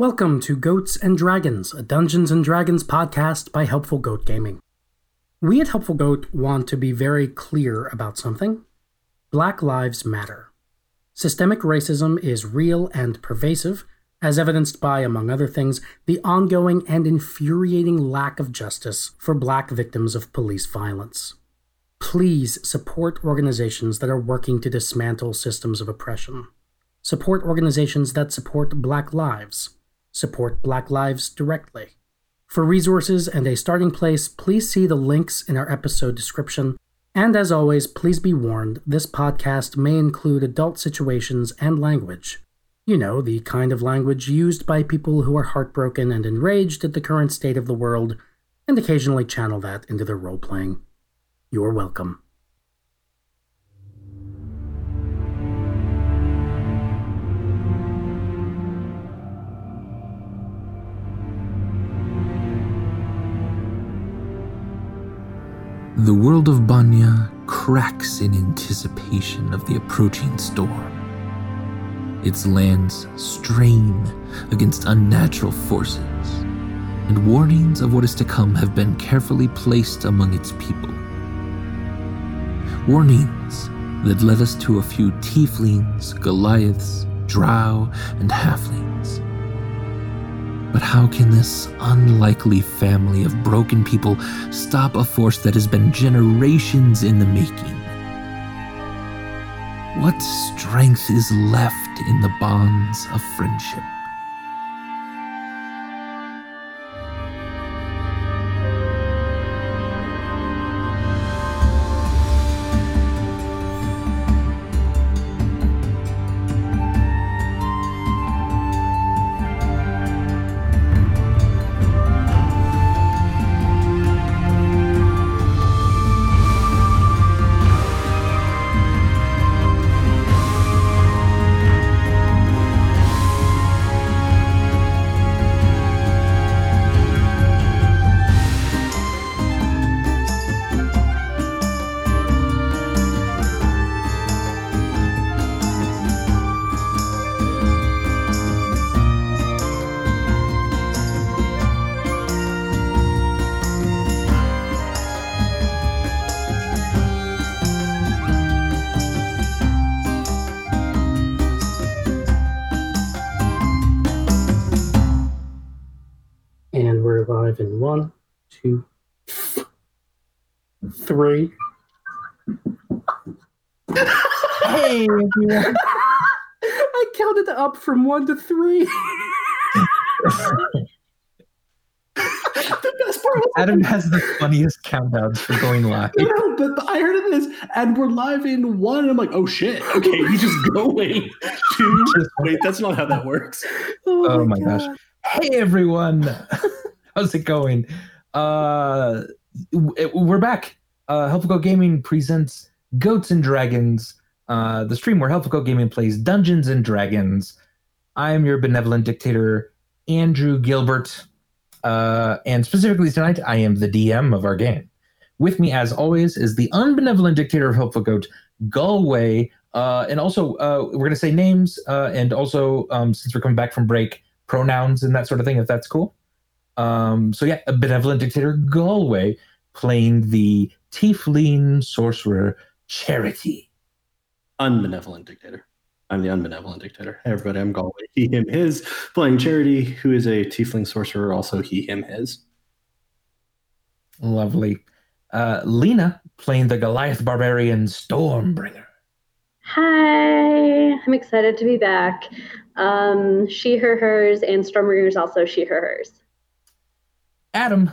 Welcome to Goats and Dragons, a Dungeons and Dragons podcast by Helpful Goat Gaming. We at Helpful Goat want to be very clear about something. Black Lives Matter. Systemic racism is real and pervasive, as evidenced by, among other things, the ongoing and infuriating lack of justice for black victims of police violence. Please support organizations that are working to dismantle systems of oppression. Support organizations that support Black lives support Black Lives directly. For resources and a starting place, please see the links in our episode description. And as always, please be warned this podcast may include adult situations and language. You know, the kind of language used by people who are heartbroken and enraged at the current state of the world, and occasionally channel that into their role playing. You're welcome. The world of Banya cracks in anticipation of the approaching storm. Its lands strain against unnatural forces, and warnings of what is to come have been carefully placed among its people. Warnings that led us to a few tieflings, Goliaths, drow, and halflings but how can this unlikely family of broken people stop a force that has been generations in the making? What strength is left in the bonds of friendship? Everyone. I counted up from one to three. the best part was Adam has the funniest countdowns for going live. No, but, but I heard it is, and we're live in one. And I'm like, oh shit, okay, you just go wait. Two, wait, that's not how that works. Oh, oh my, my gosh. Hey everyone, how's it going? Uh, we're back uh, Helpful Goat Gaming presents Goats and Dragons, uh, the stream where Helpful Goat Gaming plays Dungeons and Dragons. I am your benevolent dictator, Andrew Gilbert, uh, and specifically tonight, I am the DM of our game. With me, as always, is the unbenevolent dictator of Helpful Goat, Galway, uh, and also uh, we're going to say names, uh, and also um, since we're coming back from break, pronouns and that sort of thing, if that's cool. Um, so yeah, a benevolent dictator, Galway, playing the tiefling sorcerer Charity. Unbenevolent dictator. I'm the unbenevolent dictator. Hey everybody, I'm Galway. He, him, his. Playing Charity, who is a tiefling sorcerer, also he, him, his. Lovely. Uh, Lena playing the Goliath barbarian Stormbringer. Hi, I'm excited to be back. Um, she, her, hers, and Stormbringer is also she, her, hers. Adam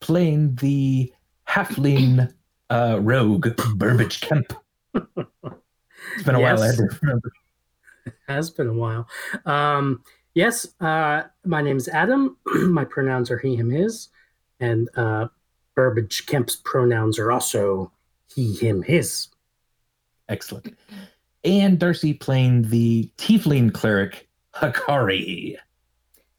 playing the halfling uh, rogue Burbage Kemp. It's been a yes. while. I had to remember. It has been a while. Um, yes, uh, my name is Adam. my pronouns are he, him, his, and uh, Burbage Kemp's pronouns are also he, him, his. Excellent. And Darcy playing the Tiefling cleric Hakari.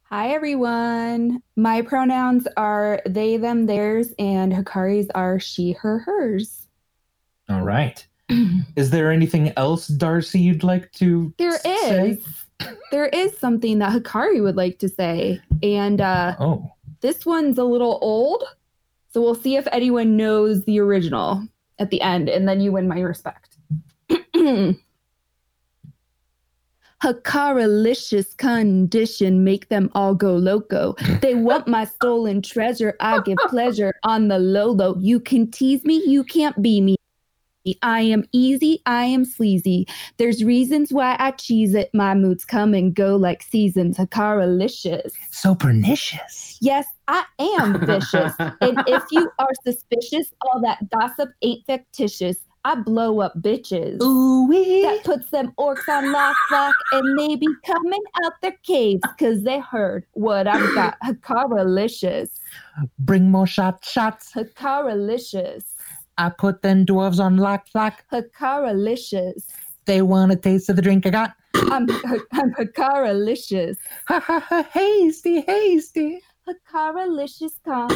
Hi, everyone. My pronouns are they, them, theirs, and Hakari's are she, her, hers. All right. Is there anything else, Darcy, you'd like to There say? is. there is something that Hakari would like to say, and uh, Oh, this one's a little old, so we'll see if anyone knows the original at the end, and then you win my respect. Hakaralicious condition make them all go loco. They want my stolen treasure. I give pleasure on the low low. You can tease me, you can't be me. I am easy, I am sleazy. There's reasons why I cheese it. My moods come and go like seasons. Hakaralicious. so pernicious. Yes, I am vicious. and if you are suspicious, all that gossip ain't fictitious. I blow up bitches. Ooh-wee. That puts them orcs on lock, lock, and they be coming out their caves because they heard what I've got. Hakaralicious. Bring more shot shots. Hakaralicious. I put them dwarves on lock lock. Hakaralicious. They want a taste of the drink I got. I'm, I'm Hakaralicious. Ha ha ha! Hasty, hasty. Hakaralicious con.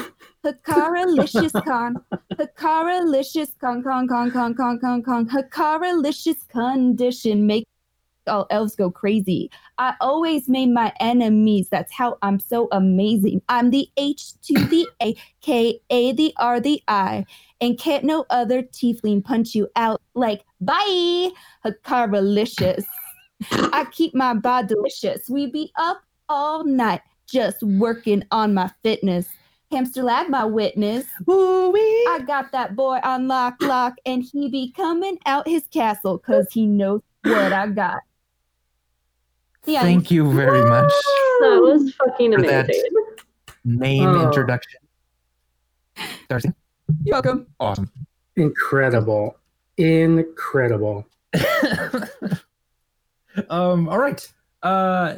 Hakaralicious con. Hakaralicious con con con con con con con. Hakaralicious condition make all elves go crazy. I always made my enemies. That's how I'm so amazing. I'm the H to the A, K A the R the I, and can't no other tiefling punch you out like bye. Hakaralicious. I keep my body delicious. We be up all night just working on my fitness. Hamster lag, my witness. Ooh I got that boy on lock, lock, and he be coming out his castle because he knows what I got. Yeah, Thank you very much. That was fucking For that. amazing. Name Oh. introduction. Darcy. You're welcome. Awesome. Incredible. Incredible. um. All right. Uh.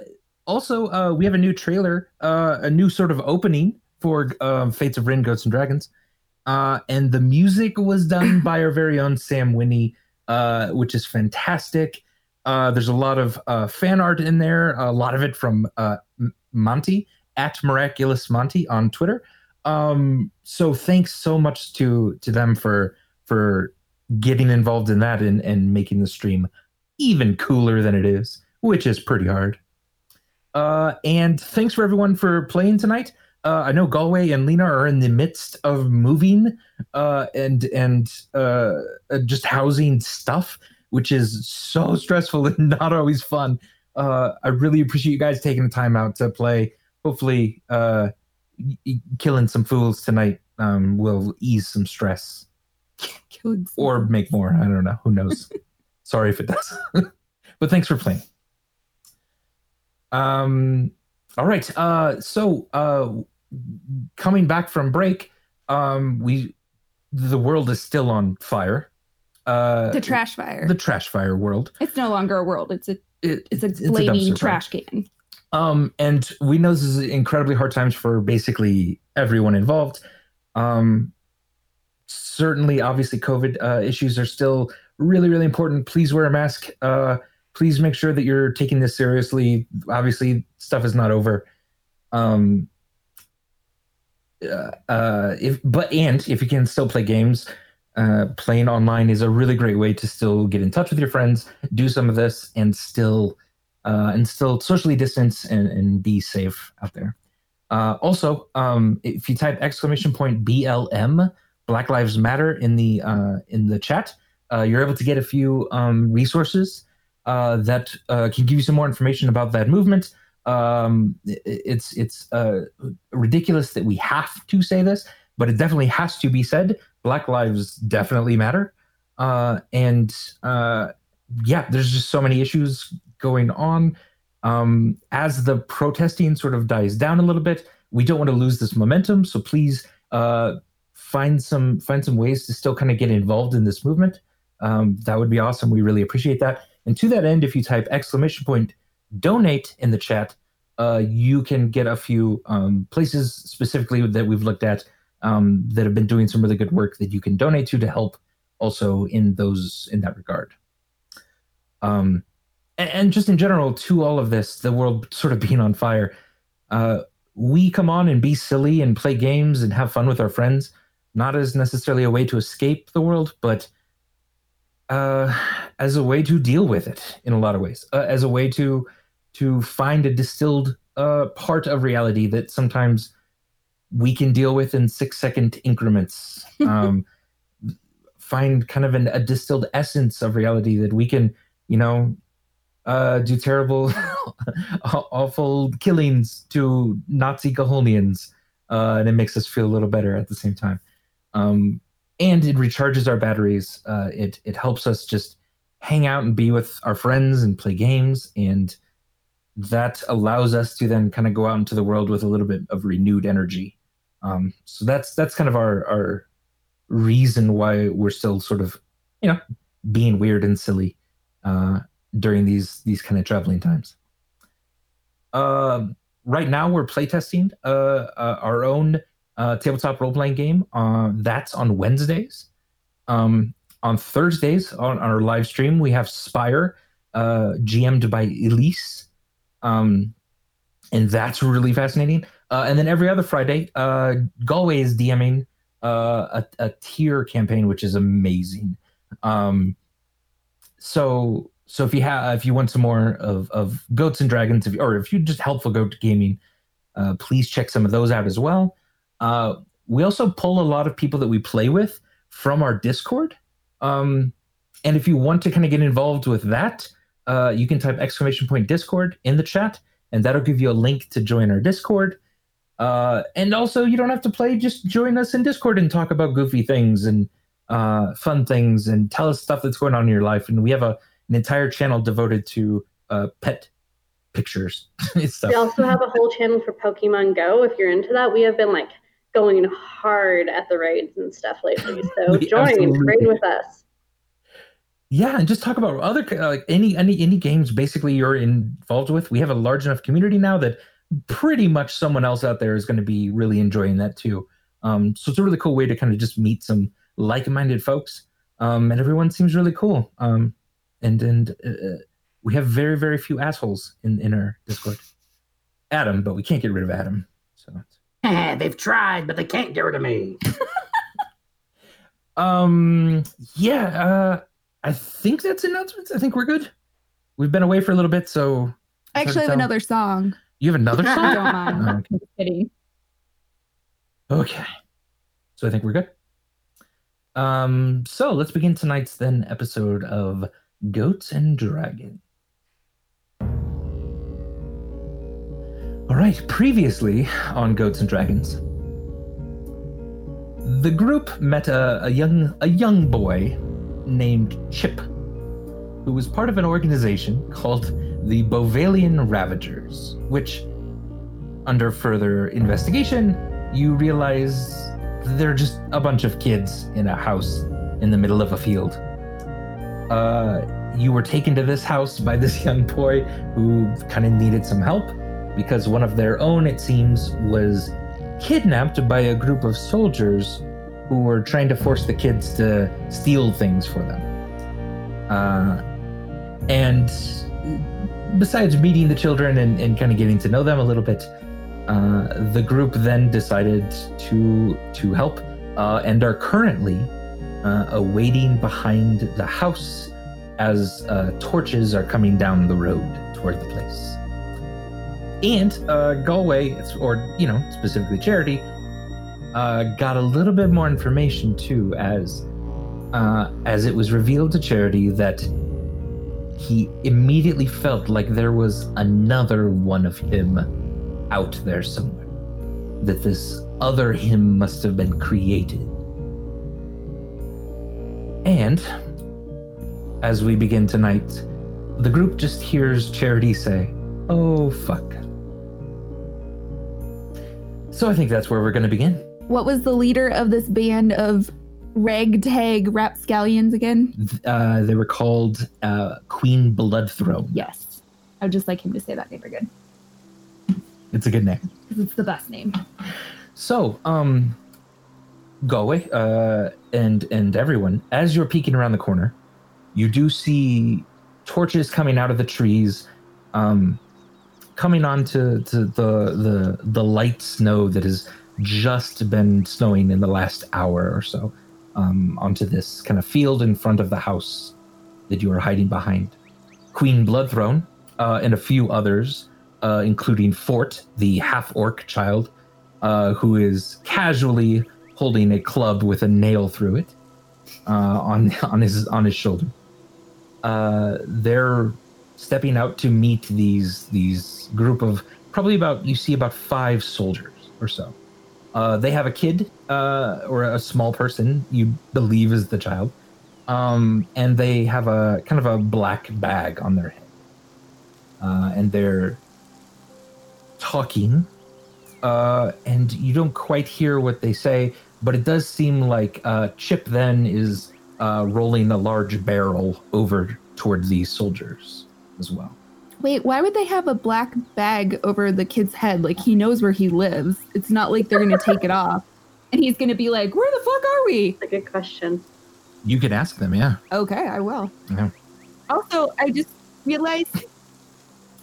Also, uh, we have a new trailer, uh, a new sort of opening for um, Fates of Rin, Goats and Dragons, uh, and the music was done by our very own Sam Winnie, uh, which is fantastic. Uh, there's a lot of uh, fan art in there, a lot of it from uh, M- Monty at Miraculous Monty on Twitter. Um, so thanks so much to to them for for getting involved in that and, and making the stream even cooler than it is, which is pretty hard. Uh, and thanks for everyone for playing tonight. Uh, I know Galway and Lena are in the midst of moving uh, and and uh, uh, just housing stuff, which is so stressful and not always fun. Uh, I really appreciate you guys taking the time out to play. Hopefully, uh, killing some fools tonight um, will ease some stress or make more. I don't know. Who knows? Sorry if it does. but thanks for playing. Um all right. Uh so uh coming back from break, um we the world is still on fire. Uh the trash fire. the trash fire world. it's no longer a world. It's a It- it's a flaming trash can. Um, and we know this is incredibly hard times for basically everyone involved. Um, certainly, obviously, COVID uh, issues are still really, really important. Please wear a mask. Uh, please make sure that you're taking this seriously. Obviously, stuff is not over. Um, uh, uh, if but and if you can still play games, uh, playing online is a really great way to still get in touch with your friends, do some of this, and still uh, and still socially distance and, and be safe out there. Uh, also, um, if you type exclamation point BLM Black Lives Matter in the uh, in the chat, uh, you're able to get a few um, resources uh, that uh, can give you some more information about that movement. Um, i- it's it's ridiculous that we have to say this, but it definitely has to be said. Black lives definitely matter, and yeah, there's just so many issues going on. Um, as the protesting sort of dies down a little bit, we don't want to lose this momentum. So please uh, find some find some ways to still kind of get involved in this movement. Um, that would be awesome. We really appreciate that. And to that end, if you type exclamation point donate in the chat, uh, you can get a few um, places specifically that we've looked at um, that have been doing some really good work that you can donate to to help also in those in that regard. Um, and, and just in general, to all of this, the world sort of being on fire, uh, we come on and be silly and play games and have fun with our friends, not as necessarily a way to escape the world, but uh, as a way to deal with it in a lot of ways, uh, as a way to to find a distilled uh, part of reality that sometimes we can deal with in six second increments. Um, find kind of an, a distilled essence of reality that we can, you know, uh, do terrible, awful killings to Nazi Gaholians, uh, and it makes us feel a little better at the same time. Um, and it recharges our batteries. Uh, it it helps us just hang out and be with our friends and play games, and that allows us to then kind of go out into the world with a little bit of renewed energy. Um, so that's that's kind of our our reason why we're still sort of you know being weird and silly uh, during these these kind of traveling times. Uh, right now, we're playtesting uh, uh, our own uh, tabletop role playing game. Uh, that's on Wednesdays. Um, on Thursdays, on, on, our live stream, we have Spire, uh, GM'd by Elise. Um, and that's really fascinating. And then every other Friday, Galway is DMing a, a tier campaign, which is amazing. Um, so so if you have if you want some more of, of goats and dragons, if or if you just helpful goat gaming, uh, please check some of those out as well. Uh, we also pull a lot of people that we play with from our Discord. Um, and if you want to kind of get involved with that, uh, you can type exclamation point Discord in the chat, and that'll give you a link to join our Discord. Uh, and also, you don't have to play; just join us in Discord and talk about goofy things and uh, fun things, and tell us stuff that's going on in your life. And we have a an entire channel devoted to uh, pet pictures. we also have a whole channel for Pokemon Go. If you're into that, we have been like going hard at the raids and stuff lately. So join raid with us. Yeah, and just talk about other uh, like any any any games basically you're involved with. We have a large enough community now that pretty much someone else out there is going to be really enjoying that too. Um, so it's a really cool way to kind of just meet some like-minded folks, um, and everyone seems really cool. Um, and and uh, we have very very few assholes in in our Discord. Adam, but we can't get rid of Adam. So they've tried, but they can't get rid of me. um, yeah. Uh, I think that's announcements. I think we're good. We've been away for a little bit, so I actually have another song. You have another song? I don't mind. Oh, okay. kidding. Okay. So I think we're good. Um, so let's begin tonight's then episode of Goats and Dragons. All right, previously on Goats and Dragons, the group met a, a young a young boy named Chip, who was part of an organization called the Bovalian Ravagers, which, under further investigation, you realize they're just a bunch of kids in a house in the middle of a field. Uh, you were taken to this house by this young boy who kind of needed some help because one of their own, it seems, was kidnapped by a group of soldiers who were trying to force the kids to steal things for them. Uh, and besides meeting the children and, and kind of getting to know them a little bit, uh, the group then decided to to help uh, and are currently uh, awaiting behind the house as uh, torches are coming down the road toward the place. And uh, Galway, or you know specifically Charity, uh, got a little bit more information too, as uh, as it was revealed to Charity that he immediately felt like there was another one of him out there somewhere. That this other him must have been created. And as we begin tonight, the group just hears Charity say, Oh, fuck. So I think that's where we're going to begin. What was the leader of this band of ragtag rapscallions again? Uh, they were called uh, Queen Bloodthrone. Yes. I would just like him to say that name again. It's a good name. It's the best name. So, um, Galway, uh, and and everyone, as you're peeking around the corner, you do see torches coming out of the trees, um, coming onto to the the the light snow that has just been snowing in the last hour or so um, onto this kind of field in front of the house that you are hiding behind. Queen Bloodthrone uh, and a few others, uh, including Fort, the half orc child, uh, who is casually holding a club with a nail through it uh, on on his on his shoulder. Uh, they're stepping out to meet these these group of probably about you see about five soldiers or so. Uh, they have a kid uh, or a small person you believe is the child, um, and they have a kind of a black bag on their head, uh, and they're talking, uh, and you don't quite hear what they say, but it does seem like uh, Chip then is uh, rolling a large barrel over toward these soldiers as well. Wait, why would they have a black bag over the kid's head? Like he knows where he lives. It's not like they're gonna take it off. And he's gonna be like, Where the fuck are we? Like a good question. You could ask them, yeah. Okay, I will. Yeah. Also, I just realized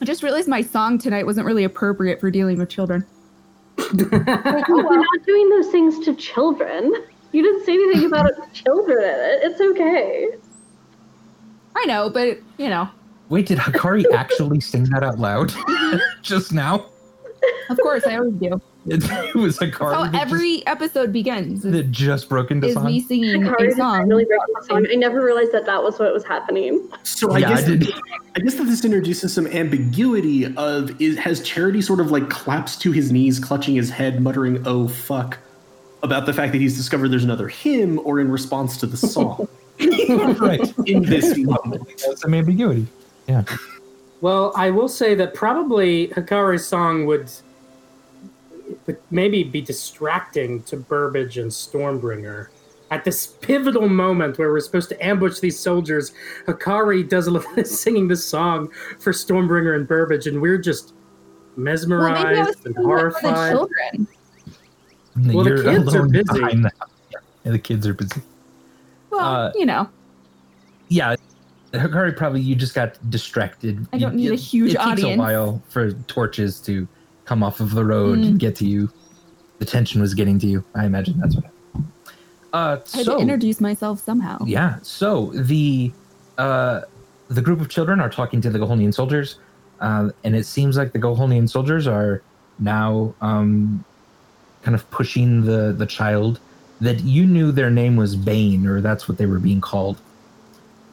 I just realized my song tonight wasn't really appropriate for dealing with children. We're oh, not doing those things to children. You didn't say anything about it to children in it. It's okay. I know, but you know, Wait, did Hakari actually sing that out loud mm-hmm. just now? of course I always do. It, it was Hakari How that, just, every episode begins is, that just broke into is song. me singing Hakari a song. really song. I never realized that that was what was happening. So I Yeah, I guess did. I guess that this introduces some ambiguity of is has Charity sort of like collapsed to his knees, clutching his head, muttering "Oh fuck" about the fact that he's discovered there's another him, or in response to the song right. in this moment. That's some ambiguity. Yeah. Well, I will say that probably Hakari's song would, would maybe be distracting to Burbage and Stormbringer. At this pivotal moment where we're supposed to ambush these soldiers, Hakari does a little singing this song for Stormbringer and Burbage, and we're just Well, maybe I was mesmerized and singing the horrified. Well, the kids are busy. the. Yeah, the kids are busy. Well, Uh, you know, Yeah, Hakari probably you just got distracted. I don't You- need a it- huge it takes a while for torches to come off of the road Mm. and get to you. The tension was getting to you. I imagine that's what happened. Uh, I had so to introduce myself somehow. yeah, so the uh, the group of children are talking to the Gohonian soldiers, uh, and it seems like the Gohonian soldiers are now um, kind of pushing the the child that you knew their name was Bane, or that's what they were being called,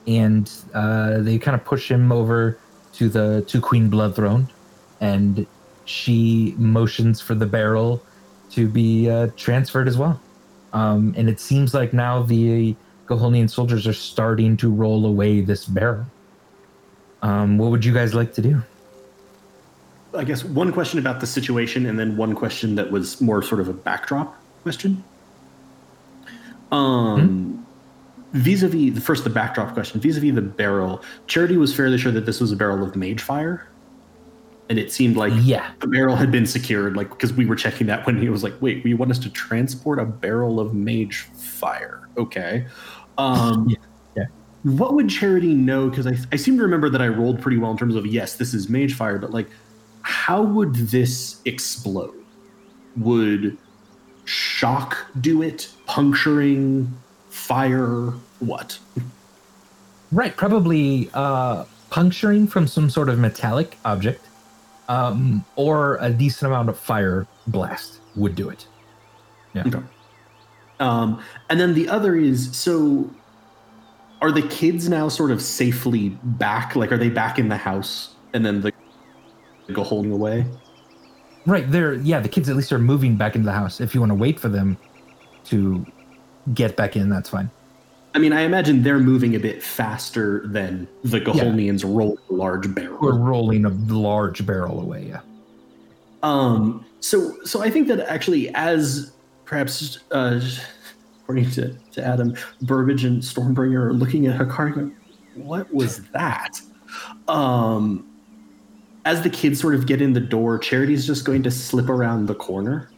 and uh, they kind of push him over to the to Queen Bloodthrone, and she motions for the barrel to be uh, transferred as well. Um, and it seems like now the Gohonian soldiers are starting to roll away this barrel. Um, what would you guys like to do? I guess one question about the situation, and then one question that was more sort of a backdrop question. Um, vis-a-vis the first the backdrop question, vis-a-vis the barrel. Charity was fairly sure that this was a barrel of mage fire, and it seemed like Yeah, the barrel had been secured, like because we were checking that when he was like, "Wait, you want us to transport a barrel of mage fire?" Okay. Um, Yeah, yeah. What would Charity know? Because I, I seem to remember that I rolled pretty well in terms of yes, this is mage fire, but like, how would this explode? Would shock do it? Puncturing, fire, what? right. Probably uh, puncturing from some sort of metallic object, um, or a decent amount of fire blast would do it. Okay. Um, and then the other is so are the kids now sort of safely back? Like, are they back in the house and then the go holding away? Right. They're yeah. The kids at least are moving back into the house. If you want to wait for them to get back in, that's fine. I mean, I imagine they're moving a bit faster than the Goholnians roll a large barrel. We're rolling a large barrel away. Yeah. Um, so, so I think that actually, as perhaps uh, according to, to Adam, Burbage and Stormbringer are looking at Hakari going, "What was that?" Um, as the kids sort of get in the door, Charity's just going to slip around the corner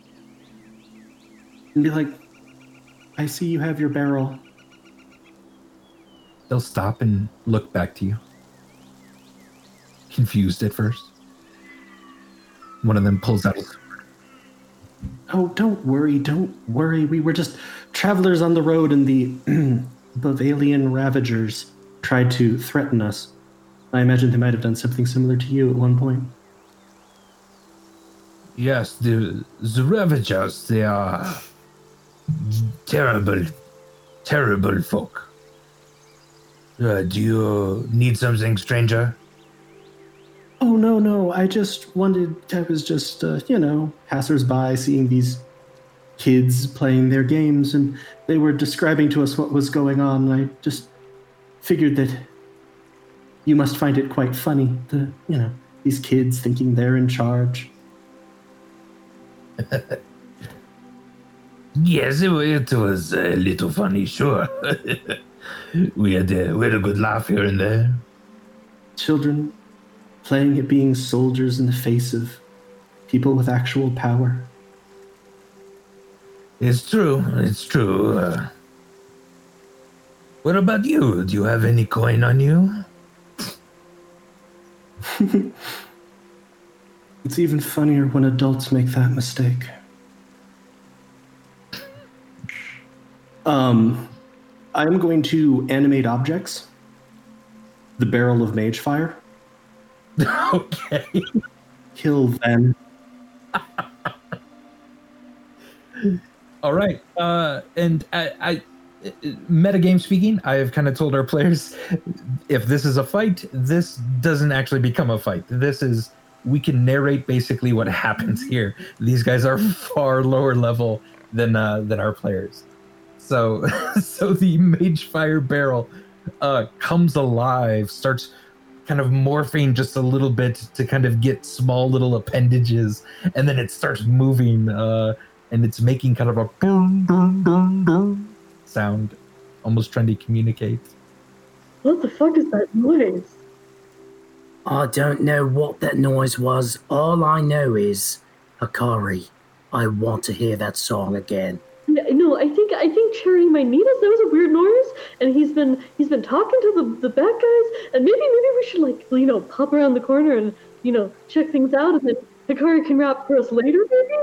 and be like, "I see you have your barrel." They'll stop and look back to you. Confused at first. One of them pulls out his Oh, don't worry, don't worry. We were just travelers on the road, and the Bavalian Ravagers tried to threaten us. I imagine they might have done something similar to you at one point. Yes, the the Ravagers, they are terrible, terrible folk. Uh, do you need something, stranger? Oh no, no! I just wanted. I was just, uh, you know, passersby seeing these kids playing their games, and they were describing to us what was going on. And I just figured that you must find it quite funny. The, you know, these kids thinking they're in charge. Yes, it, it was a little funny, sure. we had a, we had a good laugh here and there. Children playing at being soldiers in the face of people with actual power. It's true. It's true. Uh, what about you? Do you have any coin on you? It's even funnier when adults make that mistake. Um, I'm going to animate objects. The barrel of mage fire. okay. Kill them. All right. Uh, and I, I, metagame speaking, I have kind of told our players if this is a fight, this doesn't actually become a fight. This is we can narrate basically what happens here. These guys are far lower level than uh, than our players. So, so the mage fire barrel uh, comes alive, starts kind of morphing just a little bit to kind of get small little appendages, and then it starts moving, uh, and it's making kind of a boom, boom, boom, boom sound, almost trying to communicate. What the fuck is that noise? I don't know what that noise was. All I know is, Akari, I want to hear that song again. No, my I think I think Charity might need us. That was a weird noise, and he's been he's been talking to the the bad guys, and maybe maybe we should like you know pop around the corner and you know check things out, and then Hakari can rap for us later, maybe.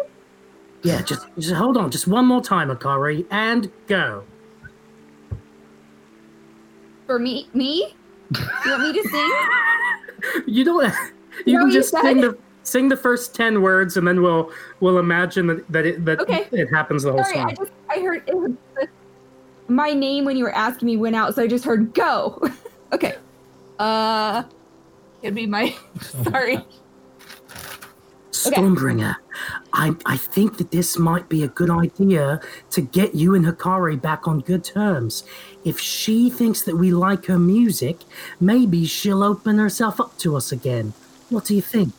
Yeah, just, just hold on, just one more time, Akari, and go. For me, me? You want me to sing? You don't. You No, can you just said- sing the sing the first ten words, and then we'll we'll imagine that that it that Okay. it happens the whole Sorry, I song. just I heard it was, my name when you were asking me went out, so I just heard go. okay. Uh, it'd be my sorry. Stormbringer, I I think that this might be a good idea to get you and Hakari back on good terms. If she thinks that we like her music, maybe she'll open herself up to us again. What do you think?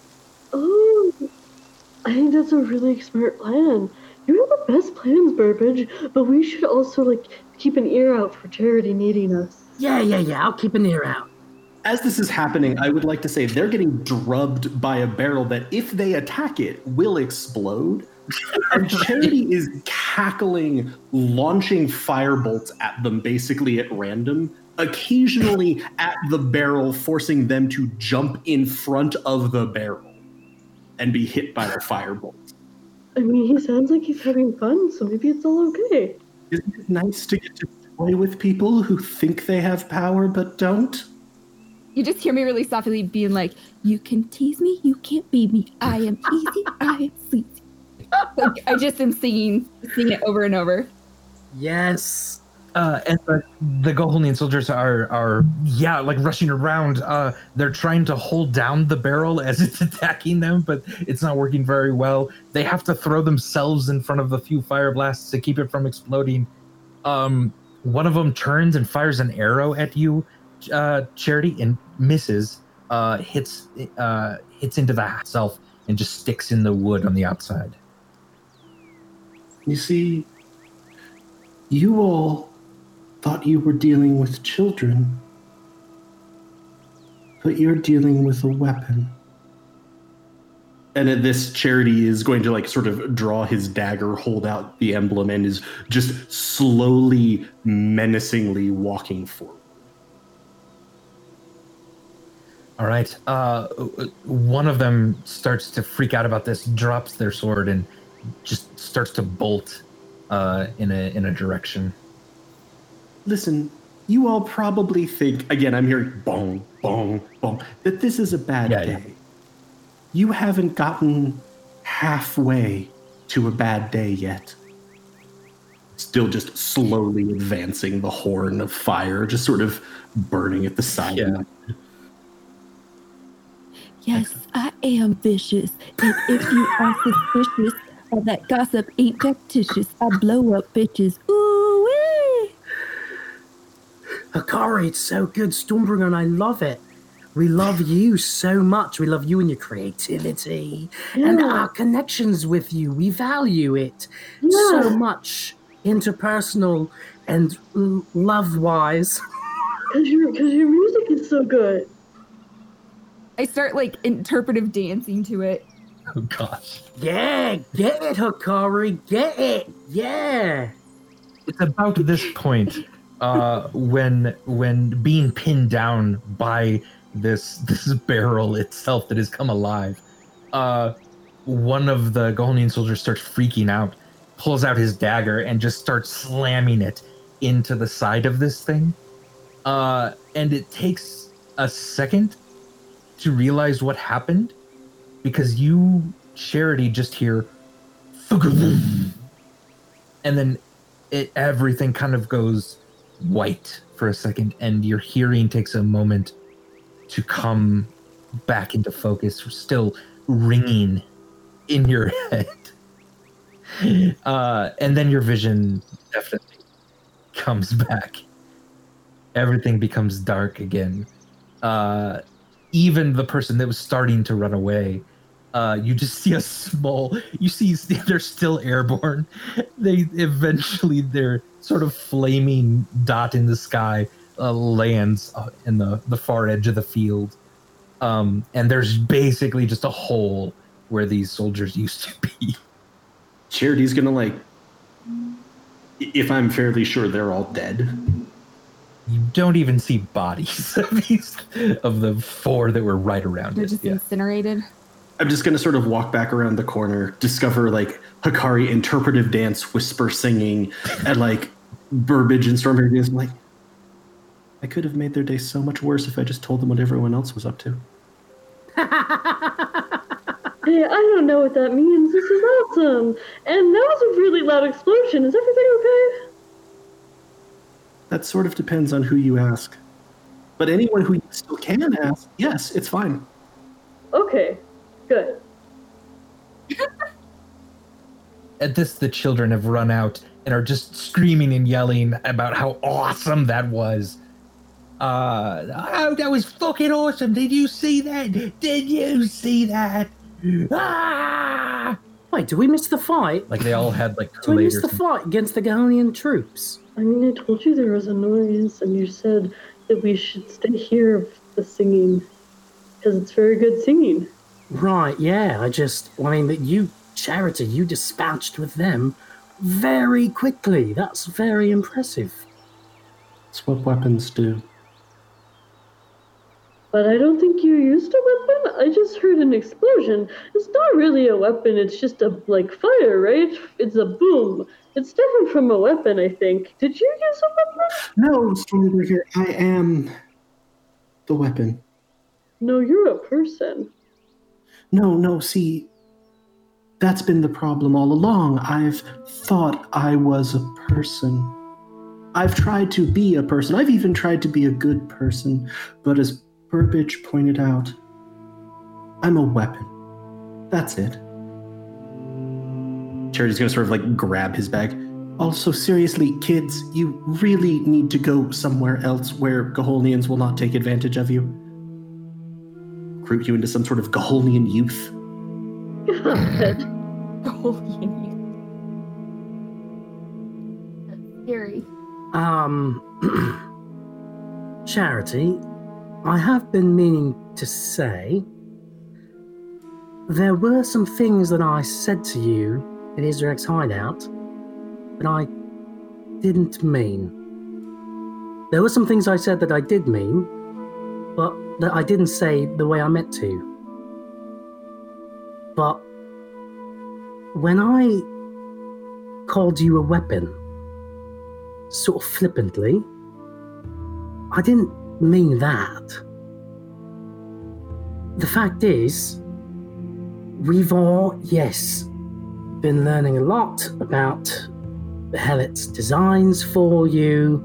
Oh, I think that's a really smart plan. You have the best plans, Burbage, but we should also like keep an ear out for Charity needing us. Yeah, yeah, yeah. I'll keep an ear out. As this is happening, I would like to say they're getting drubbed by a barrel that, if they attack it, will explode. And Charity is cackling, launching firebolts at them basically at random, occasionally at the barrel, forcing them to jump in front of the barrel and be hit by the firebolt. I mean, he sounds like he's having fun, so maybe it's all okay. Isn't it nice to get to play with people who think they have power but don't? You just hear me really softly being like, "You can tease me, you can't beat me. I am easy, I am sweet." Like, I just am singing, singing it over and over. Yes. Uh, and the, the soldiers are are yeah like rushing around. Uh, they're trying to hold down the barrel as it's attacking them, but it's not working very well. They have to throw themselves in front of the few fire blasts to keep it from exploding. Um, one of them turns and fires an arrow at you, uh, Charity, and misses. Uh, hits uh, hits into the self and just sticks in the wood on the outside. You see, you all thought you were dealing with children, but you're dealing with a weapon. And at this, Charity is going to like sort of draw his dagger, hold out the emblem, and is just slowly, menacingly walking forward. All right. Uh, one of them starts to freak out about this, drops their sword, and just starts to bolt uh, in a in a direction. Listen, you all probably think again. I'm hearing bong, bong, bong. That this is a bad Yeah, day. yeah. You haven't gotten halfway to a bad day yet. Still, just slowly advancing the horn of fire, just sort of burning at the side. Yeah. Yes, I am vicious. And if you are suspicious or that gossip ain't factitious, I blow up bitches. Ooh wee! Hakari, it's so good, Stormbringer, and I love it. We love you so much. We love you and your creativity and our connections with you. We value it so Yeah. much, interpersonal and love wise. Cause your cause your music is so good. I start like interpretive dancing to it. Oh gosh. Yeah, get it, Hakari, get it. Yeah. It's about this point uh, when when being pinned down by this this barrel itself that has come alive, uh, one of the Golnian soldiers starts freaking out, pulls out his dagger and just starts slamming it into the side of this thing. Uh, and it takes a second to realize what happened because you, Charity, just hear and then it everything kind of goes white for a second and your hearing takes a moment to come back into focus still ringing in your head. Uh, and then your vision definitely comes back. Everything becomes dark again. Uh, even the person that was starting to run away uh, you just see a small you see they're still airborne they eventually their sort of flaming dot in the sky uh, lands uh, in the the far edge of the field um, and there's basically just a hole where these soldiers used to be Charity's gonna like. If I'm fairly sure they're all dead, you don't even see bodies of these of the four that were right around They're it just yeah. incinerated. I'm just gonna sort of walk back around the corner, discover like Hakari interpretive dance, whisper singing, and like Burbage and Stormberry dance. I'm like, I could have made their day so much worse if I just told them what everyone else was up to. Hey, I don't know what that means. This is awesome. And that was a really loud explosion. Is everything okay? That sort of depends on who you ask. But anyone who you still can ask, yes, it's fine. Okay. Good. at this the children have run out and are just screaming and yelling about how awesome that was uh oh that was fucking awesome did you see that did you see that ah! Wait, did we miss the fight? like they all had like Did we miss the fight against the Gahonian troops? I mean, I told you there was a noise, and you said that we should stay here for the singing. Because it's very good singing. Right, yeah. I just, I mean, that you, Charity, you dispatched with them very quickly. That's very impressive. It's what weapons do. But I don't think you used a weapon. I just heard an explosion. It's not really a weapon. It's just a like fire, right? It's a boom. It's different from a weapon, I think. Did you use a weapon? No, Stormbreaker, I am the weapon. No, you're a person. No, no, see, that's been the problem all along. I've thought I was a person. I've tried to be a person. I've even tried to be a good person. But as Burbage pointed out, I'm a weapon. That's it. Charity's gonna sort of like grab his bag. Also, seriously, kids, you really need to go somewhere else where Gaholnians will not take advantage of you. Recruit you into some sort of Gaholnian youth. God. That's scary. Um, Charity, I have been meaning to say there were some things that I said to you in Israel's hideout that I didn't mean. There were some things I said that I did mean, but that I didn't say the way I meant to. But when I called you a weapon, sort of flippantly, I didn't mean that. The fact is, we've all, yes, been learning a lot about Behelit's designs for you,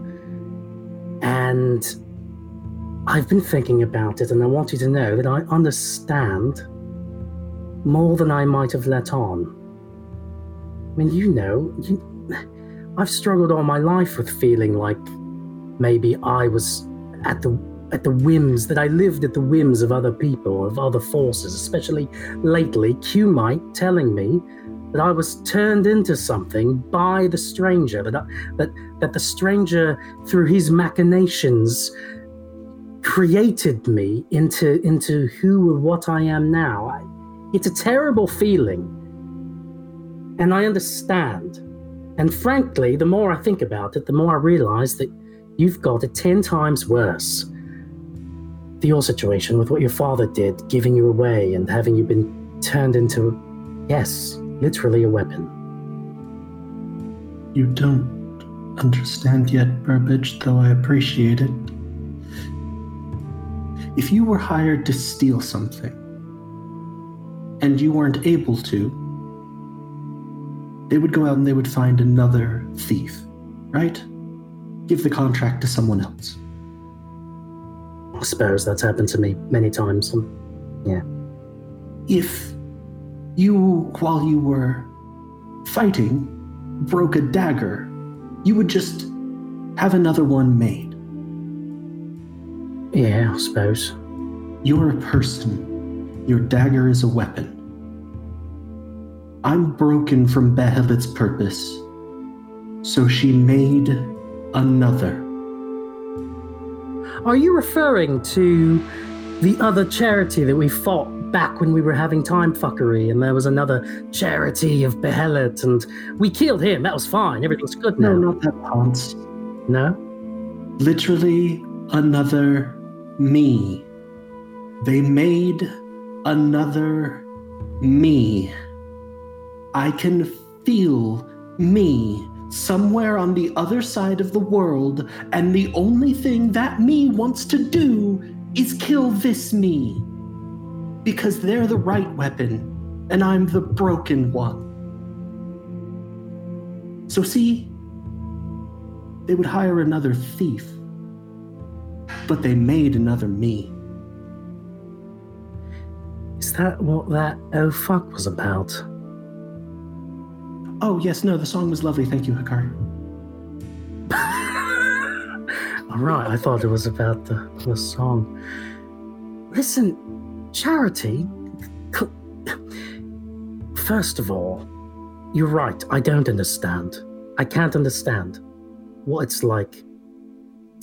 and I've been thinking about it, and I want you to know that I understand more than I might have let on. I mean, you know, you, I've struggled all my life with feeling like maybe I was at the at the whims that I lived at the whims of other people, of other forces, especially lately, Q-Mite telling me that I was turned into something by the stranger, that I, that that the stranger through his machinations created me into into who and what I am now. I, it's a terrible feeling. And I understand. And frankly, the more I think about it, the more I realize that you've got it 10 times worse. Your situation with what your father did, giving you away and having you been turned into, yes, literally a weapon. You don't understand yet, Burbage, though I appreciate it. If you were hired to steal something, and you weren't able to, they would go out and they would find another thief, right? Give the contract to someone else. I suppose that's happened to me many times. Yeah. If you, while you were fighting, broke a dagger, you would just have another one made. Yeah, I suppose. You're a person. Your dagger is a weapon. I'm broken from Behelit's purpose, so she made another. Are you referring to the other charity that we fought back when we were having time fuckery and there was another charity of Behelit and we killed him? That was fine. Everything's good now. No, not that Ponce. No? Literally another me. They made another me. I can feel me somewhere on the other side of the world, and the only thing that me wants to do is kill this me. Because they're the right weapon, and I'm the broken one. So, see, they would hire another thief, but they made another me. Is that what that oh fuck was about? Oh, yes, no, the song was lovely. Thank you, Hakari. All right, I thought it was about the, the song. Listen, Charity, first of all, you're right. I don't understand. I can't understand what it's like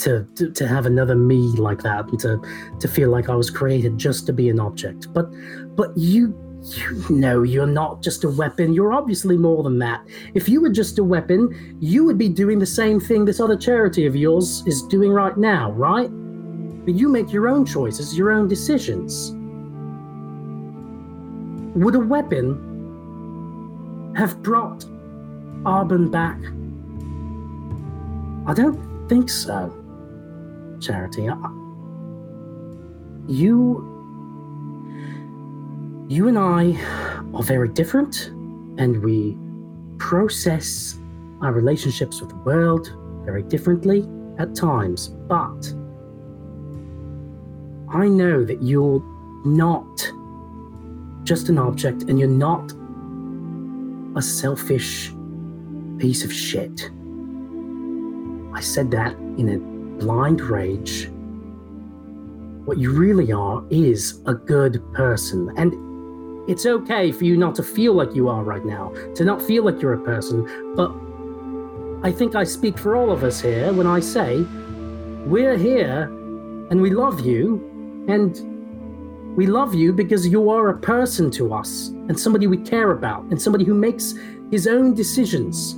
to, to, to have another me like that and to, to feel like I was created just to be an object. But but you you know you're not just a weapon. You're obviously more than that. If you were just a weapon, you would be doing the same thing this other charity of yours is doing right now, right? But you make your own choices, your own decisions. Would a weapon have brought Arbon back? I don't think so, Charity. I, you you and I are very different, and we process our relationships with the world very differently at times. But I know that you're not just an object, and you're not a selfish piece of shit. I said that in a blind rage. What you really are is a good person, and it's okay for you not to feel like you are right now, to not feel like you're a person, but I think I speak for all of us here when I say we're here and we love you, and we love you because you are a person to us, and somebody we care about, and somebody who makes his own decisions.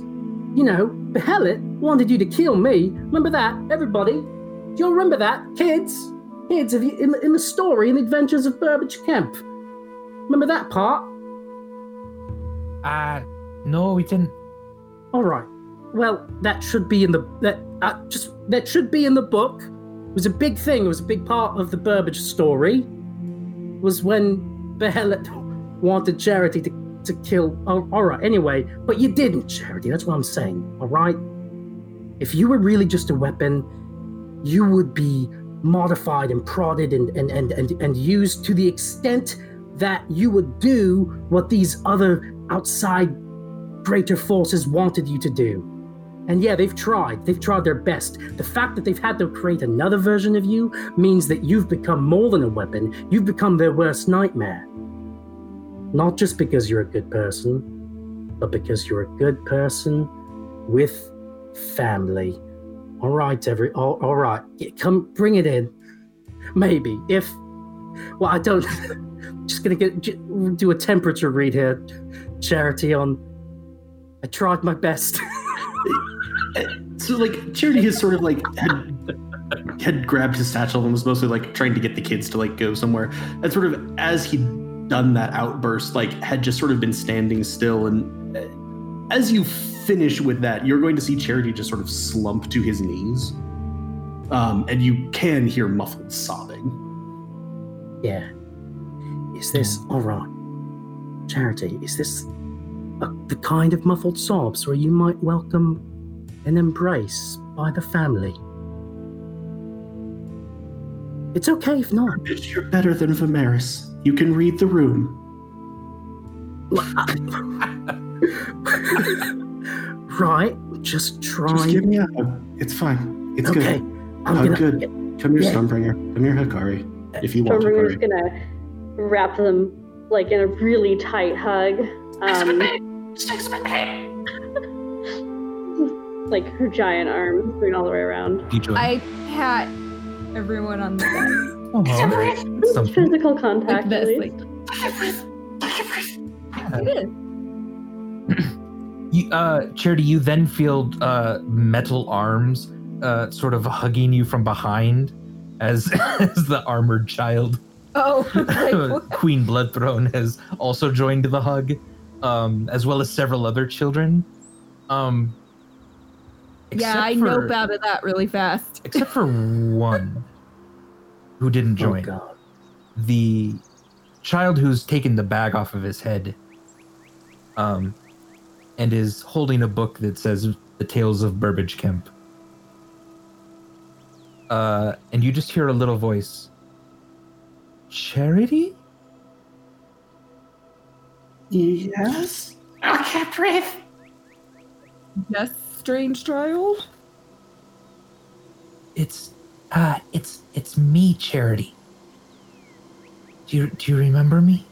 You know, Behelit wanted you to kill me. Remember that, everybody? Do you all remember that, kids? Kids, you, in, in the story, in the Adventures of Burbage Kemp? Remember that part? Uh, no, we didn't. All right. Well, that should be in the that uh, just that should be in the book. It was a big thing. It was a big part of the Burbage story. Was when Behelit wanted Charity to, to kill. Oh, all right. Anyway, but you didn't, Charity. That's what I'm saying. All right. If you were really just a weapon, you would be modified and prodded and and and and, and used to the extent that you would do what these other outside greater forces wanted you to do. And yeah, they've tried. They've tried their best. The fact that they've had to create another version of you means that you've become more than a weapon. You've become their worst nightmare. Not just because you're a good person, but because you're a good person with family. All right, every all, all right. Yeah, come bring it in. Maybe if well, I don't just gonna get do a temperature read here. Charity on I tried my best. So like Charity has sort of like had, had grabbed his satchel and was mostly like trying to get the kids to like go somewhere. And sort of as he'd done that outburst, like had just sort of been standing still. And uh, as you finish with that, you're going to see Charity just sort of slump to his knees. Um, and you can hear muffled sobbing. yeah. Is this all right? Charity, is this a, the kind of muffled sobs where you might welcome an embrace by the family? It's okay if not. You're better than Vimeris. You can read the room. right, just try. Just give me a hug. It's fine. It's okay, good. I'm I'm gonna. good. Come here, Yeah. Stormbringer. Come here, Hakari. If you want to. Stormbringer's Hakari. gonna wrap them like in a really tight hug. Um, like her giant arms going all the way around. I pat everyone on the back. Oh, that's something. Physical contact, Like this, like this. You, uh, Charity, you then feel uh, metal arms uh, sort of hugging you from behind as, as the armored child, Oh, like. Queen Bloodthrone, has also joined the hug, um, as well as several other children. Um, yeah, I for- nope out of that really fast. Except for one who didn't Oh join. god. the child who's taken the bag off of his head um, and is holding a book that says The Tales of Burbage Kemp. Uh, and you just hear a little voice Charity? Yes? I can't breathe. Yes, strange child. It's uh it's it's me, Charity. Do you do you remember me?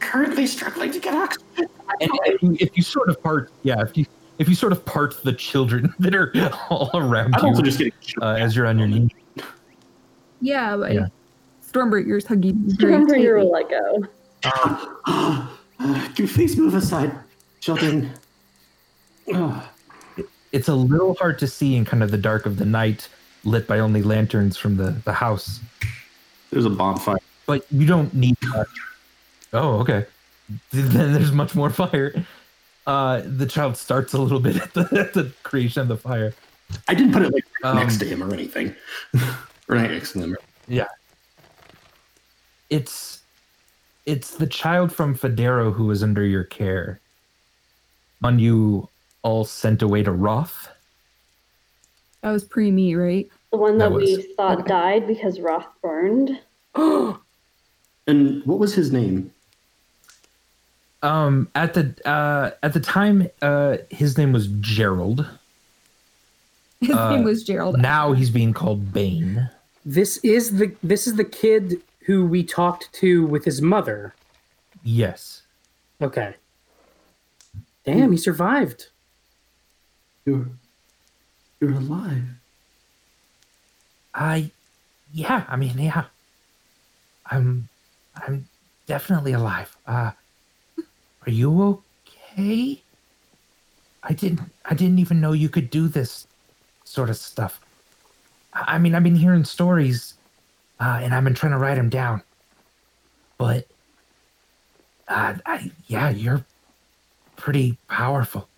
Currently struggling to get oxygen. And if you, if you sort of part yeah, if you if you sort of part the children that are all around I'm you also just getting. uh, as you're on your knees. Yeah, but Yeah. Stormbreaker's hugging me very Stormbringer will let go. Can you please move aside, children? Oh, It's a little hard to see in kind of the dark of the night, lit by only lanterns from the, the house. there's a bonfire. But you don't need. Oh, okay. Then there's much more fire. Uh, the child starts a little bit at the, at the creation of the fire. I didn't put it like Um, next to him or anything. or not next to them. It's it's the child from Federo who is under your care. On you all sent away to Roth. That was pre me, right? The one that, That we thought okay. died because Roth burned. and what was his name? Um, at the uh, at the time, uh, his name was Gerald. His Uh, name was Gerald. Now he's being called Bane. This is the this is the kid who we talked to with his mother. Yes. Okay. Damn, he survived. You're you're alive. I, yeah. I mean, yeah. I'm, I'm definitely alive. Uh, are you okay? I didn't. I didn't even know you could do this sort of stuff. I mean, I've been hearing stories, uh, and I've been trying to write them down. But, uh, I, yeah, you're pretty powerful.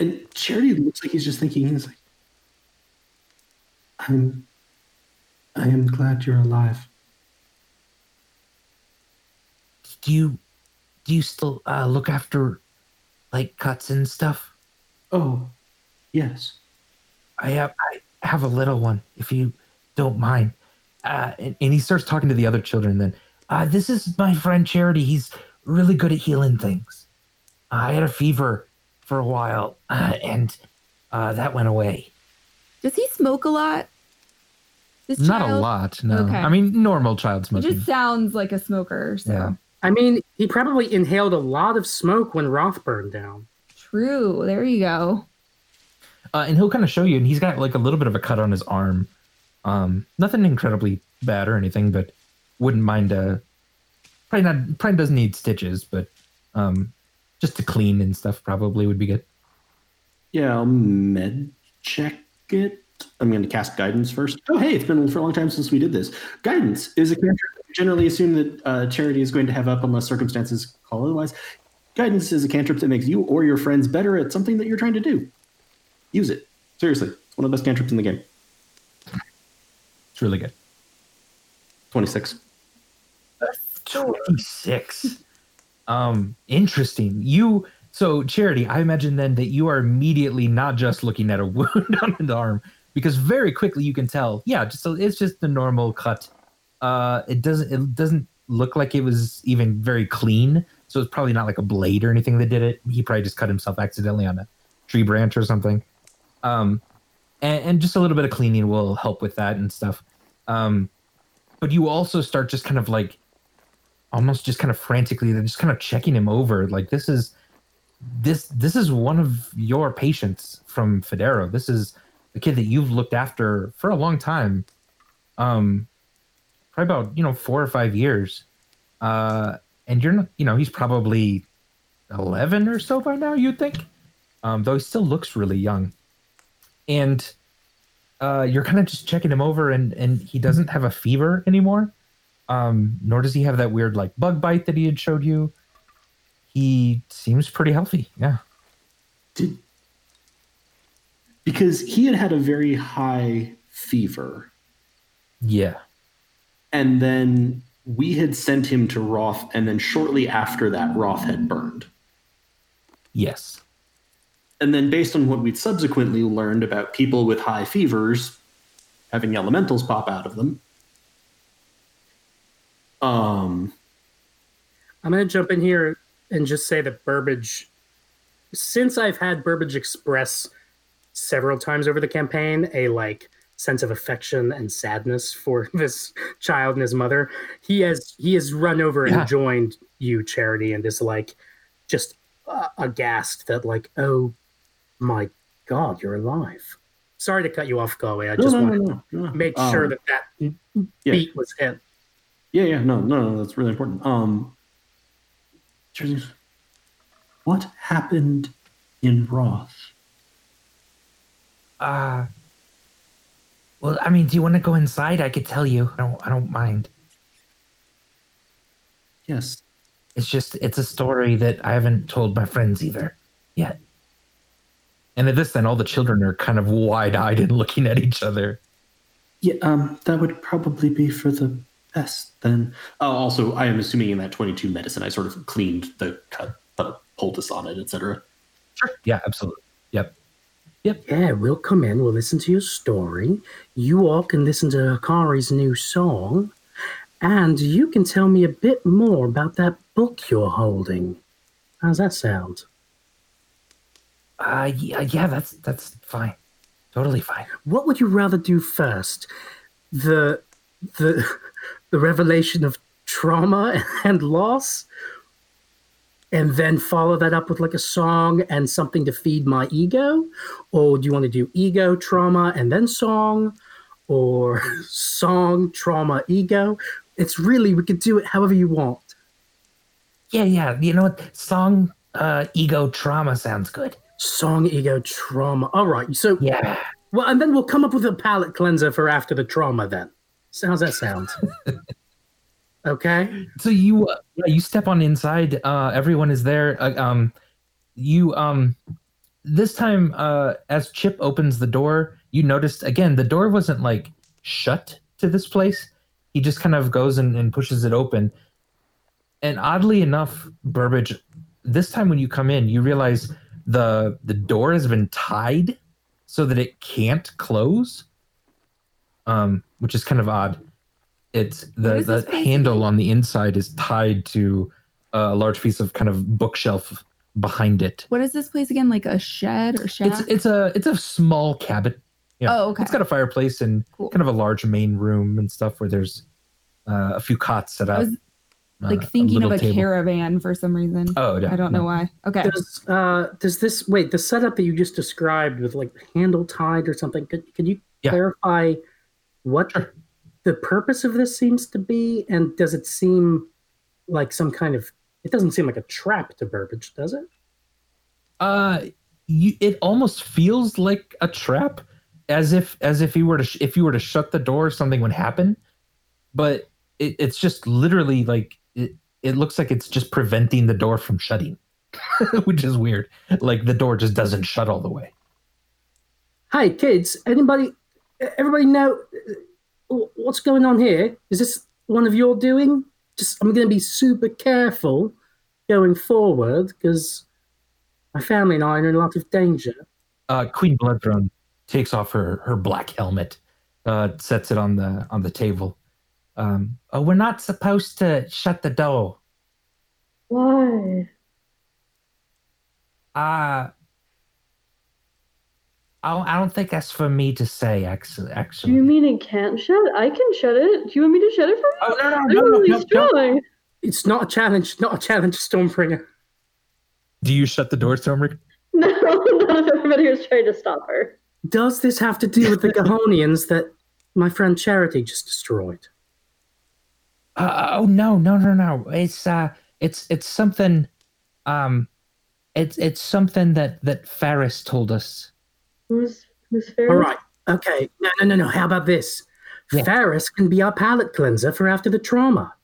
And Charity looks like he's just thinking. He's like, I'm. I am glad you're alive. Do you do you still uh, look after like cuts and stuff? Oh, yes. I have I have a little one, if you don't mind. Uh, and, and he starts talking to the other children. Then, uh, this is my friend Charity. He's really good at healing things. I had a fever for a while, uh, and uh, that went away. Does he smoke a lot? This Not a lot, no. Okay. I mean, normal child smoking. He just sounds like a smoker. So Yeah. I mean, he probably inhaled a lot of smoke when Roth burned down. true. There you go. Uh, and he'll kind of show you, and he's got like a little bit of a cut on his arm. Um, nothing incredibly bad or anything, but wouldn't mind. a probably not. Probably doesn't need stitches, but um, just to clean and stuff probably would be good. Yeah, I'll med check it. I'm going to cast guidance first. Oh, hey, it's been for a long time since we did this. Guidance is a cantrip that generally assume that uh, charity is going to have up unless circumstances call otherwise. Guidance is a cantrip that makes you or your friends better at something that you're trying to do. Use it. Seriously, it's one of the best cantrips in the game. It's really good. 26. Twenty six. Um, interesting. You so charity. I imagine then that you are immediately not just looking at a wound on the arm because very quickly you can tell. Yeah, just a, it's just a normal cut. Uh, it doesn't it doesn't look like it was even very clean. So it's probably not like a blade or anything that did it. He probably just cut himself accidentally on a tree branch or something. Um, and, and just a little bit of cleaning will help with that and stuff. Um, but you also start just kind of like almost just kind of frantically they're just kind of checking him over like this is this this is one of your patients from Federo. This is the kid that you've looked after for a long time. Um probably about, you know, 4 or 5 years. Uh and you're not, you know, he's probably 11 or so by now, you'd think. Um though he still looks really young. And uh you're kind of just checking him over and and he doesn't have a fever anymore um, nor does he have that weird like bug bite that he had showed you. He seems pretty healthy. Yeah. Did, because he had had a very high fever. Yeah. And then we had sent him to Roth, and then shortly after that, Roth had burned. Yes. And then, based on what we'd subsequently learned about people with high fevers having elementals pop out of them, um, I'm going to jump in here and just say that Burbage, since I've had Burbage express several times over the campaign a like sense of affection and sadness for this child and his mother, he has he has run over Yeah. and joined you, Charity, and is like just uh, aghast that like, oh my God, you're alive. Sorry to cut you off, Galway. I no, just no, wanted no, no, no. to make Um, sure that that yeah. beat was hit. Yeah, yeah, no, no, no, that's really important. Um, what happened in Roth? Uh well, I mean, do you want to go inside? I could tell you. I don't I don't mind. Yes, It's just it's a story that I haven't told my friends either yet. And at this then all the children are kind of wide-eyed and looking at each other. yeah, um, that would probably be for the best then. Uh, also, I am assuming in that twenty-two medicine, I sort of cleaned the cut, put a poultice on it, etc. Sure. Yeah, absolutely. Yep. Yep. Yeah, we'll come in, we'll listen to your story. You all can listen to Hakari's new song. And you can tell me a bit more about that book you're holding. How's that sound? Uh yeah, yeah, that's that's fine. Totally fine. What would you rather do first? The the the revelation of trauma and loss? And then follow that up with like a song and something to feed my ego? Or do you want to do ego, trauma, and then song? Or song, trauma, ego? It's really, we could do it however you want. Yeah, yeah. You know what? Song uh ego trauma sounds good. Song, ego, trauma. All right. So, Yeah. well, and then we'll come up with a palate cleanser for after the trauma then. So how's that sound? okay. So you uh, yeah, you step on inside, uh everyone is there. Uh, um you um this time uh as Chip opens the door, you noticed again the door wasn't like shut to this place. He just kind of goes and, and pushes it open. And oddly enough, Burbage, this time when you come in, you realize the the door has been tied so that it can't close. Um, which is kind of odd. It's the the handle on the inside is tied to a large piece of kind of bookshelf behind it. What is this place again? Like a shed or shack? It's it's a it's a small cabin. Yeah. Oh, okay. It's got a fireplace and Cool. kind of a large main room and stuff where there's uh, a few cots set I up. was uh, like thinking of a table. caravan for some reason. Oh, yeah, I don't know why. Okay. Does uh does this wait the setup that you just described with like the handle tied or something? Could could you Yeah. clarify what Sure. the purpose of this seems to be, and does it seem like some kind of? It doesn't seem like a trap to Burbage, does it? Uh, you, it almost feels like a trap, as if as if you were to sh- if you were to shut the door, something would happen. But it, it's just literally like it. It looks like it's just preventing the door from shutting, which is weird. Like the door just doesn't shut all the way. Hi, kids, anybody, everybody know uh, what's going on here? Is this one of your doing? Just I'm going to be super careful going forward because my family and I are in a lot of danger. uh, Queen Bloodthrone takes off her her black helmet, uh, sets it on the on the table. Um, oh, we're not supposed to shut the door. Why? Uh I don't, I don't think that's for me to say. Actually, actually. Do you mean it can't shut? I can shut it. Do you want me to shut it for you? Oh no no I'm no no, really no, no. It's not a challenge. Not a challenge, Stormbringer. Do you shut the door, Stormbringer? No, not if everybody was trying to stop her. Does this have to do with the Gahonians that my friend Charity just destroyed? Uh, oh no no no no! It's uh it's it's something. Um, it's it's something that that Ferris told us. Who's who's fair? All right. Okay. No, no, no, no. How about this? Yeah. Ferris can be our palate cleanser for after the trauma.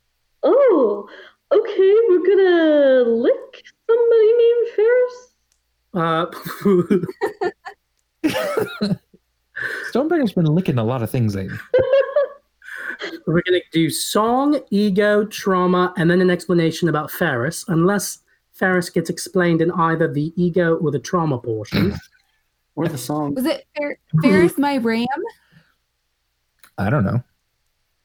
Oh, okay. We're gonna lick somebody named Ferris. Uh, Stormbringer's been licking a lot of things lately. we're going to do song, ego, trauma, and then an explanation about Ferris, unless Ferris gets explained in either the ego or the trauma portion. Or the song. Was it Fer- Ferris my ram? I don't know.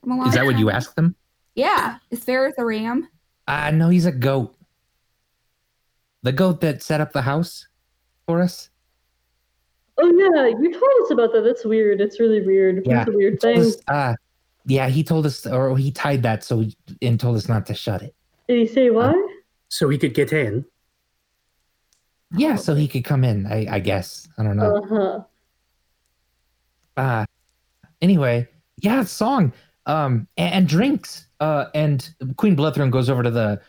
From Is that what you time? asked them? Yeah. Is Ferris a ram? Uh no, he's a goat. The goat that set up the house for us. Oh yeah, you told us about that. That's weird. It's really weird. Yeah. It's a weird Told thing. us- uh, yeah, he told us, or he tied that so and told us not to shut it. Did he say why? so he could get in. Yeah, so he could come in. I, I guess I don't know. Uh huh. Uh anyway, yeah, song, um, and, and drinks. Uh, and Queen Bloodthrone goes over to the,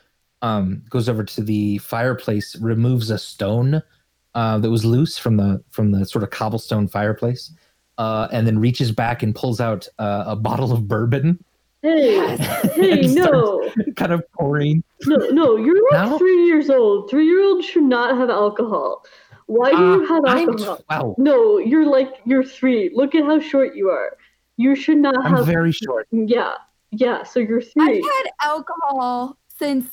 um, goes over to the fireplace, removes a stone, uh, that was loose from the from the sort of cobblestone fireplace, uh, and then reaches back and pulls out uh, a bottle of bourbon. Hey, hey, no, kind of pouring. no, no. You're like No? three years old. Three year olds should not have alcohol. Why do Uh, you have I'm alcohol? twelve. No, you're like you're three. Look at how short you are. You should not have. I'm very short. Yeah, yeah. So you're three. I've had alcohol since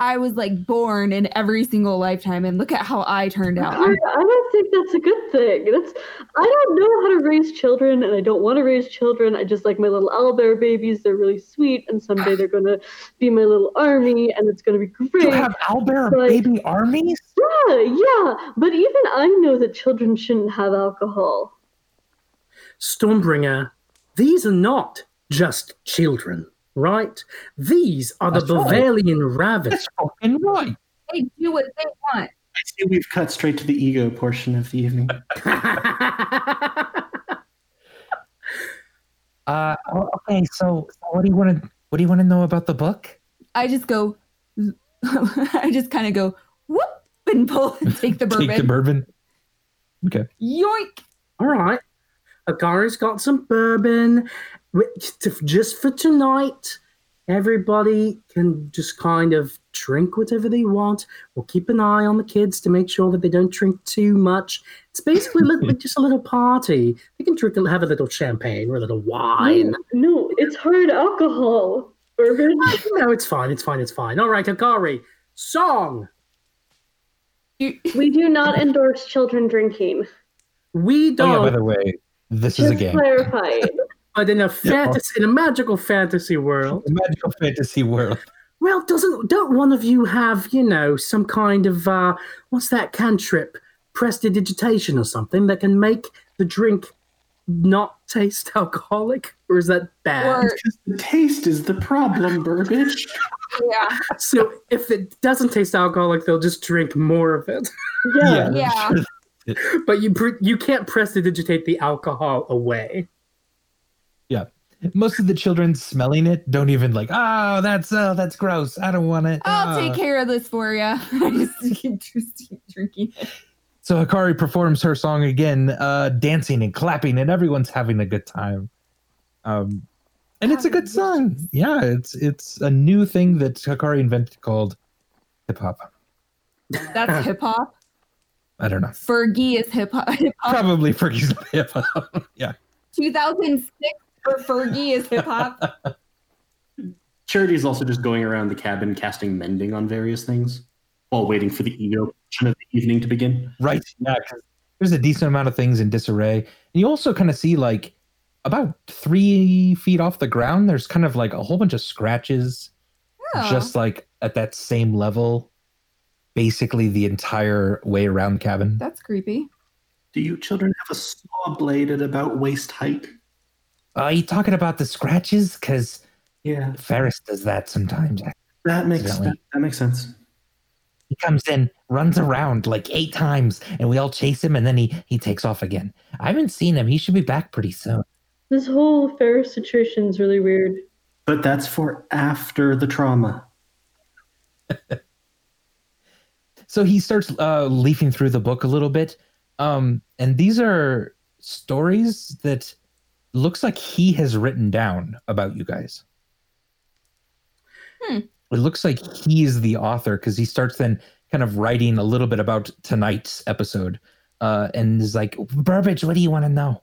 I was like born in every single lifetime, and look at how I turned out. I, I'm- don't think that's a good thing. That's I don't know how to raise children, and I don't want to raise children. I just like my little owlbear babies. They're really sweet, and someday they're gonna be my little army, and it's gonna be great. You have owlbear But- baby armies? Yeah, yeah. But even I know that children shouldn't have alcohol. Stormbringer, these are not just children, right? These are the That's right. Bavarian rabbits. That's fucking right. They do what they want. I see we've cut straight to the ego portion of the evening. Uh, okay. So, so what do you want to what do you want to know about the book? I just go, I just kind of go whoop and pull and take the bourbon. Take the bourbon. Okay. Yoink! All right. Hakari's got some bourbon which- t- just for tonight. Everybody can just kind of drink whatever they want. We'll keep an eye on the kids to make sure that they don't drink too much. It's basically li- like just a little party. They can drink, have a little champagne or a little wine. No, no, it's hard alcohol. No, it's fine. It's fine. It's fine. All right, Hakari, song. We do not endorse children drinking. We Oh don't. yeah, by the way, this is a Just game. clarifying. but in a fantasy, in a magical fantasy world, A magical fantasy world. well, doesn't don't one of you have you know some kind of uh, what's that cantrip, prestidigitation or something that can make the drink not taste alcoholic, or is that bad? Or The taste is the problem, Burbage. yeah, So if it doesn't taste alcoholic, they'll just drink more of it. Yeah. yeah. but you pre- you can't prestidigitate the alcohol away. Most of the children smelling it don't even like, oh, that's uh, that's gross. I don't want it. I'll Ah." take care of this for you. I just keep just keep drinking. it. So Hakari performs her song again, uh, dancing and clapping, and everyone's having a good time. Um, and it's a good song. Yeah, it's it's a new thing that Hakari invented called hip hop. That's hip hop. I don't know. Fergie is hip hop. Probably Fergie's hip hop. yeah. 2006 for Fergie is hip hop. Charity is also just going around the cabin casting mending on various things while waiting for the ego portion of the evening to begin. Right. Yeah. 'cause There's a decent amount of things in disarray. And you also kind of see like about three feet off the ground, there's kind of like a whole bunch of scratches Oh. just like at that same level, basically the entire way around the cabin. That's creepy. Do you children have a saw blade at about waist height? Are you talking about the scratches? Because Yeah, Ferris does that sometimes. that makes that, that makes sense. He comes in, runs around like eight times, and we all chase him, and then he he takes off again. I haven't seen him. He should be back pretty soon. This whole Ferris situation is really weird. But that's for after the trauma. so he starts uh, leafing through the book a little bit um, and these are stories that looks like he has written down about you guys Hmm. it looks like he is the author because he starts then kind of writing a little bit about tonight's episode uh, and is like burbage what do you want to know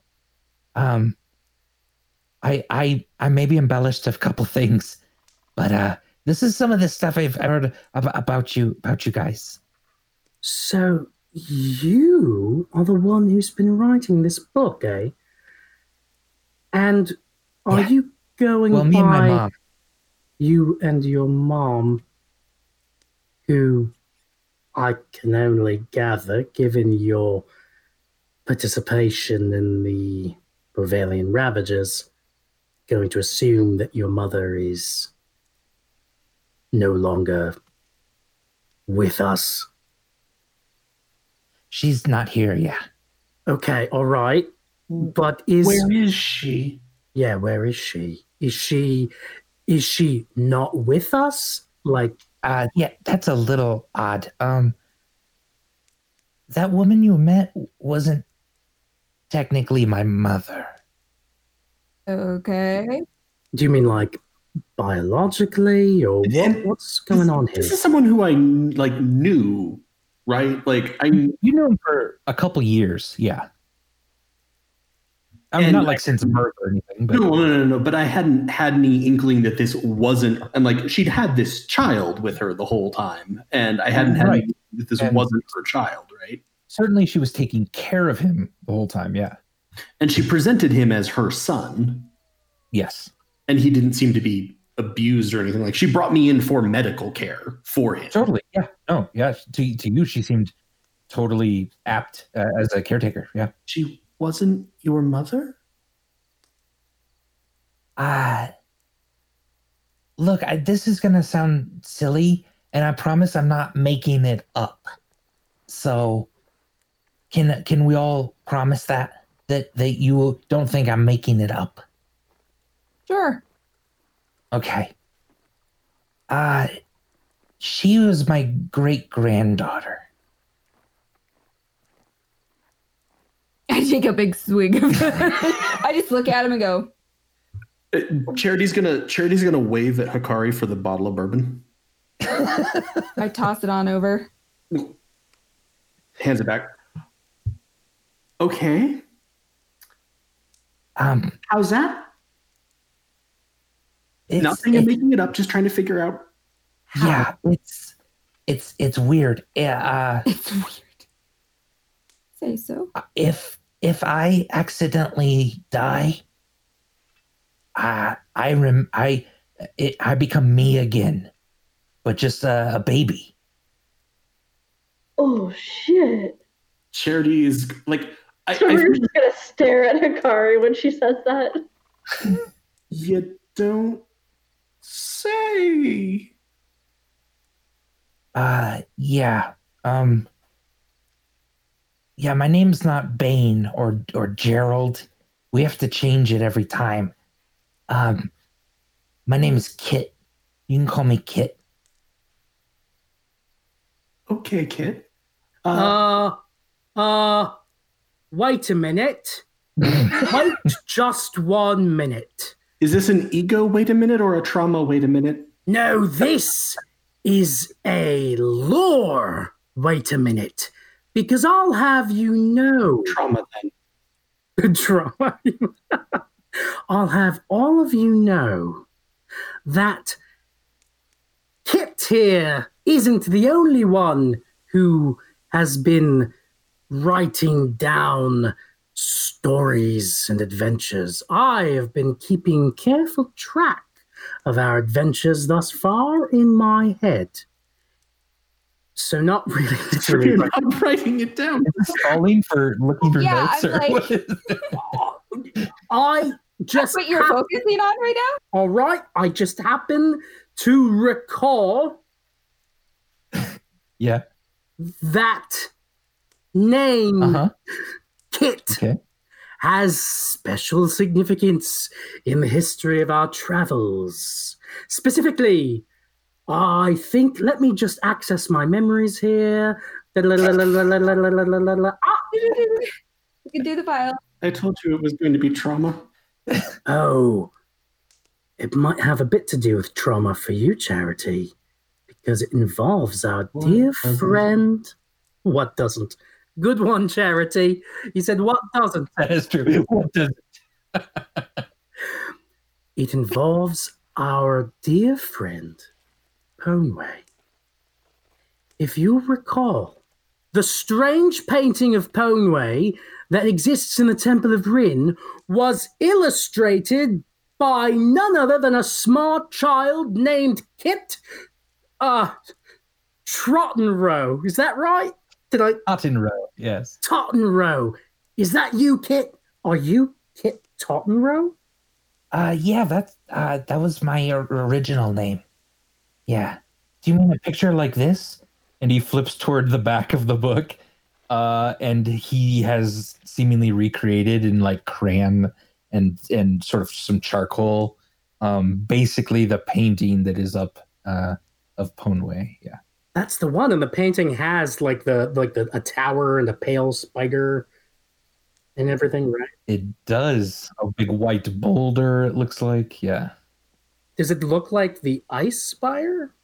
um i i i maybe embellished a couple things but uh this is some of the stuff i've heard ab- about you about you guys So you are the one who's been writing this book, eh? And are Yeah. you going well me and my by mom you and your mom, who I can only gather, given your participation in the Bavarian Ravagers, going to assume that your mother is no longer with us. she's not here yet Okay, all right. But is Where is she? yeah, where is she? Is she is she not with us? Like Uh, yeah, that's a little odd. Um, that woman you met wasn't technically my mother. Okay. do you mean like biologically or what, what's going on here? This is someone who I like knew, right? Like I You know for a couple years, yeah. I mean, And not I- like since birth or anything, but no, no, no, no. But I hadn't had any inkling that this wasn't, and like she'd had this child with her the whole time, and I hadn't had Right. that this And- wasn't her child, right? certainly she was taking care of him the whole time. Yeah. And she presented him as her son, Yes. and he didn't seem to be abused or anything. Like she brought me in for medical care for him. Totally. Yeah. No. Yeah. To to you, she seemed totally apt uh, as a caretaker. Yeah. She wasn't your mother. Uh, look, I, this is going to sound silly, and I promise I'm not making it up. So, can can we all promise that that that you don't think I'm making it up? Sure. Okay. Uh, she was my great granddaughter. I take a big swig of I just look at him and go, Uh, Charity's gonna Charity's gonna wave at Hakari for the bottle of bourbon. I toss it on over. Hands it back. Okay. Um, How's that? it's, Nothing. it's- I'm making it up. Just trying to figure out. how. yeah, it's it's it's weird. Yeah, uh, It's weird. Say so. if if I accidentally die, I I rem I it, I become me again, but just a, a baby. Oh shit. Charity is like. I, So I we're think just gonna stare at Hakari when she says that. you don't say. Uh, yeah. Um. Yeah, my name's not Bane or or Gerald. We have to change it every time. Um, my name is Kit. You can call me Kit. Okay, Kit. Uh, Uh, uh, wait a minute. Wait just one minute. is this an ego? Wait a minute, or a trauma? Wait a minute. No, this is a lore. Wait a minute. Because I'll have you know, Trauma then. trauma. I'll have all of you know that Kit here isn't the only one who has been writing down stories and adventures. I have been keeping careful track of our adventures thus far in my head. So not really literally, You're but not writing it down. Stalling for looking for Yeah, notes I'm or like- what is it? I That's just what you're hap- focusing on right now? all right. I just happen to recall Yeah. that name Uh huh. Kit Okay. has special significance in the history of our travels. Specifically, I think, let me just access my memories here. Ah, You can do the file. I told you it was going to be trauma. Oh, it might have a bit to do with trauma for you, Charity, because it involves our What dear doesn't? friend. What doesn't? Good one, Charity. You said what doesn't? That is true. What does It involves our dear friend, Poneway. If you recall, the strange painting of Poneway that exists in the Temple of Rin was illustrated by none other than a smart child named Kit uh, Trottenrow. Is that right? Did I? Ottenrow? Yes. Tottenrow. Is that you, Kit? Are you Kit Tottenrow? Uh, yeah. That's uh, that was my or- original name. Yeah. Do you mean a picture like this? And he flips toward the back of the book, uh, and he has seemingly recreated in like crayon and and sort of some charcoal, um, basically the painting that is up uh, of Poneway. Yeah. That's the one, and the painting has like the like the a tower and a pale spider and everything, right? It does a big white boulder. It looks like. Yeah. Does it look like the ice spire,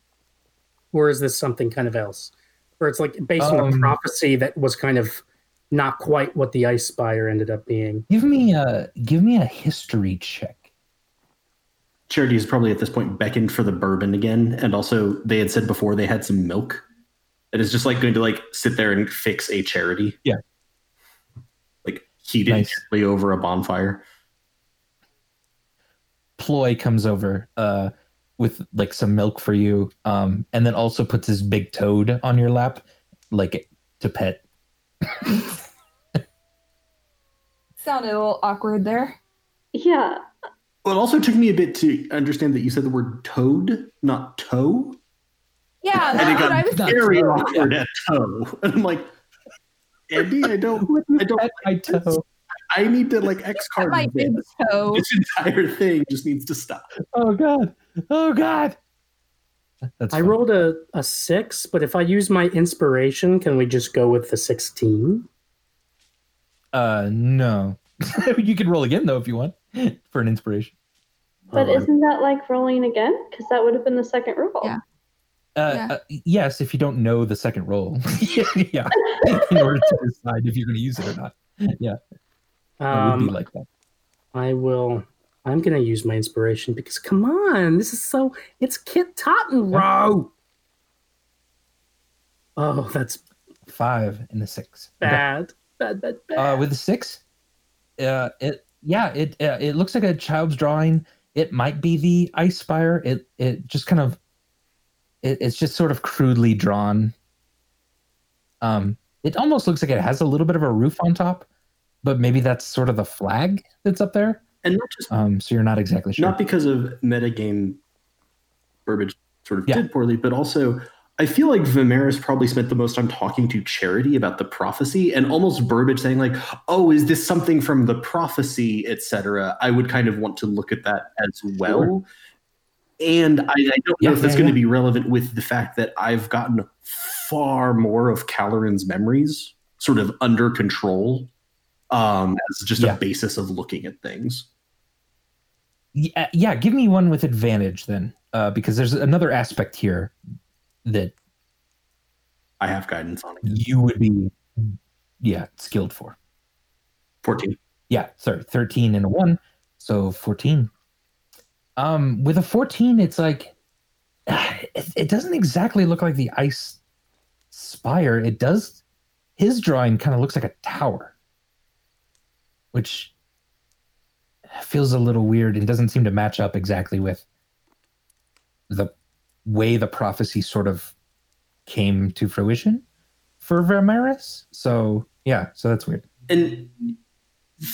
or is this something kind of else? Or it's like based on a Um, prophecy that was kind of not quite what the ice spire ended up being. Give me a give me a history check. Charity is probably at this point beckoned for the bourbon again, and also they had said before they had some milk. It is just like going to like sit there and fix a charity. Yeah. Like heat it Nice. over a bonfire. Ploy comes over uh, with like some milk for you, um, and then also puts his big toad on your lap, like to pet. Sounded a little awkward there. Yeah. Well, it also took me a bit to understand that you said the word toad, not toe. Yeah, And that's it what got I was Not very toe, awkward at toe. And I'm like, Andy, I don't, I don't. Pet my toe. I need to like X card my big this. toe. This entire thing just needs to stop. Oh god. Oh god. That's I fine. rolled a, a six, but if I use my inspiration, can we just go with the sixteen? Uh, no. you can roll again though if you want for an inspiration. But Oh, isn't that like rolling again? Because that would have been the second roll. Yeah. Uh, Yeah. uh, yes, if you don't know the second roll, yeah, in order to decide if you're going to use it or not. Yeah, it would Um, be like that. I will. I'm gonna use my inspiration because come on, this is so. It's Kit Tottenrow. Oh, that's Five and a six. Okay. bad. Bad, bad, bad. Uh, with a six, uh, it yeah, it uh, it looks like a child's drawing. It might be the ice spire. It it just kind of, it, it's just sort of crudely drawn. Um, it almost looks like it has a little bit of a roof on top, but maybe that's sort of the flag that's up there. and not just Um, so you're not exactly sure. not because of metagame Burbage sort of Yeah. did poorly, but also I feel like Vimeris probably spent the most time talking to Charity about the prophecy and almost Burbage saying like, "Oh, is this something from the prophecy, etc." I would kind of want to look at that as well. And I, I don't know if that's yeah, going yeah. to be relevant with the fact that I've gotten far more of Caloran's memories sort of under control um, as just Yeah. a basis of looking at things. yeah, yeah, give me one with advantage then, uh, because there's another aspect here that I have guidance on it. you would be, yeah, skilled for. 14. Yeah, sorry, 13 and a 1, so 14. Um with a 14 it's like it, it doesn't exactly look like the ice spire. It does his drawing kind of looks like a tower. Which feels a little weird and doesn't seem to match up exactly with the way the prophecy sort of came to fruition for Vermeris. So, yeah, so that's weird. And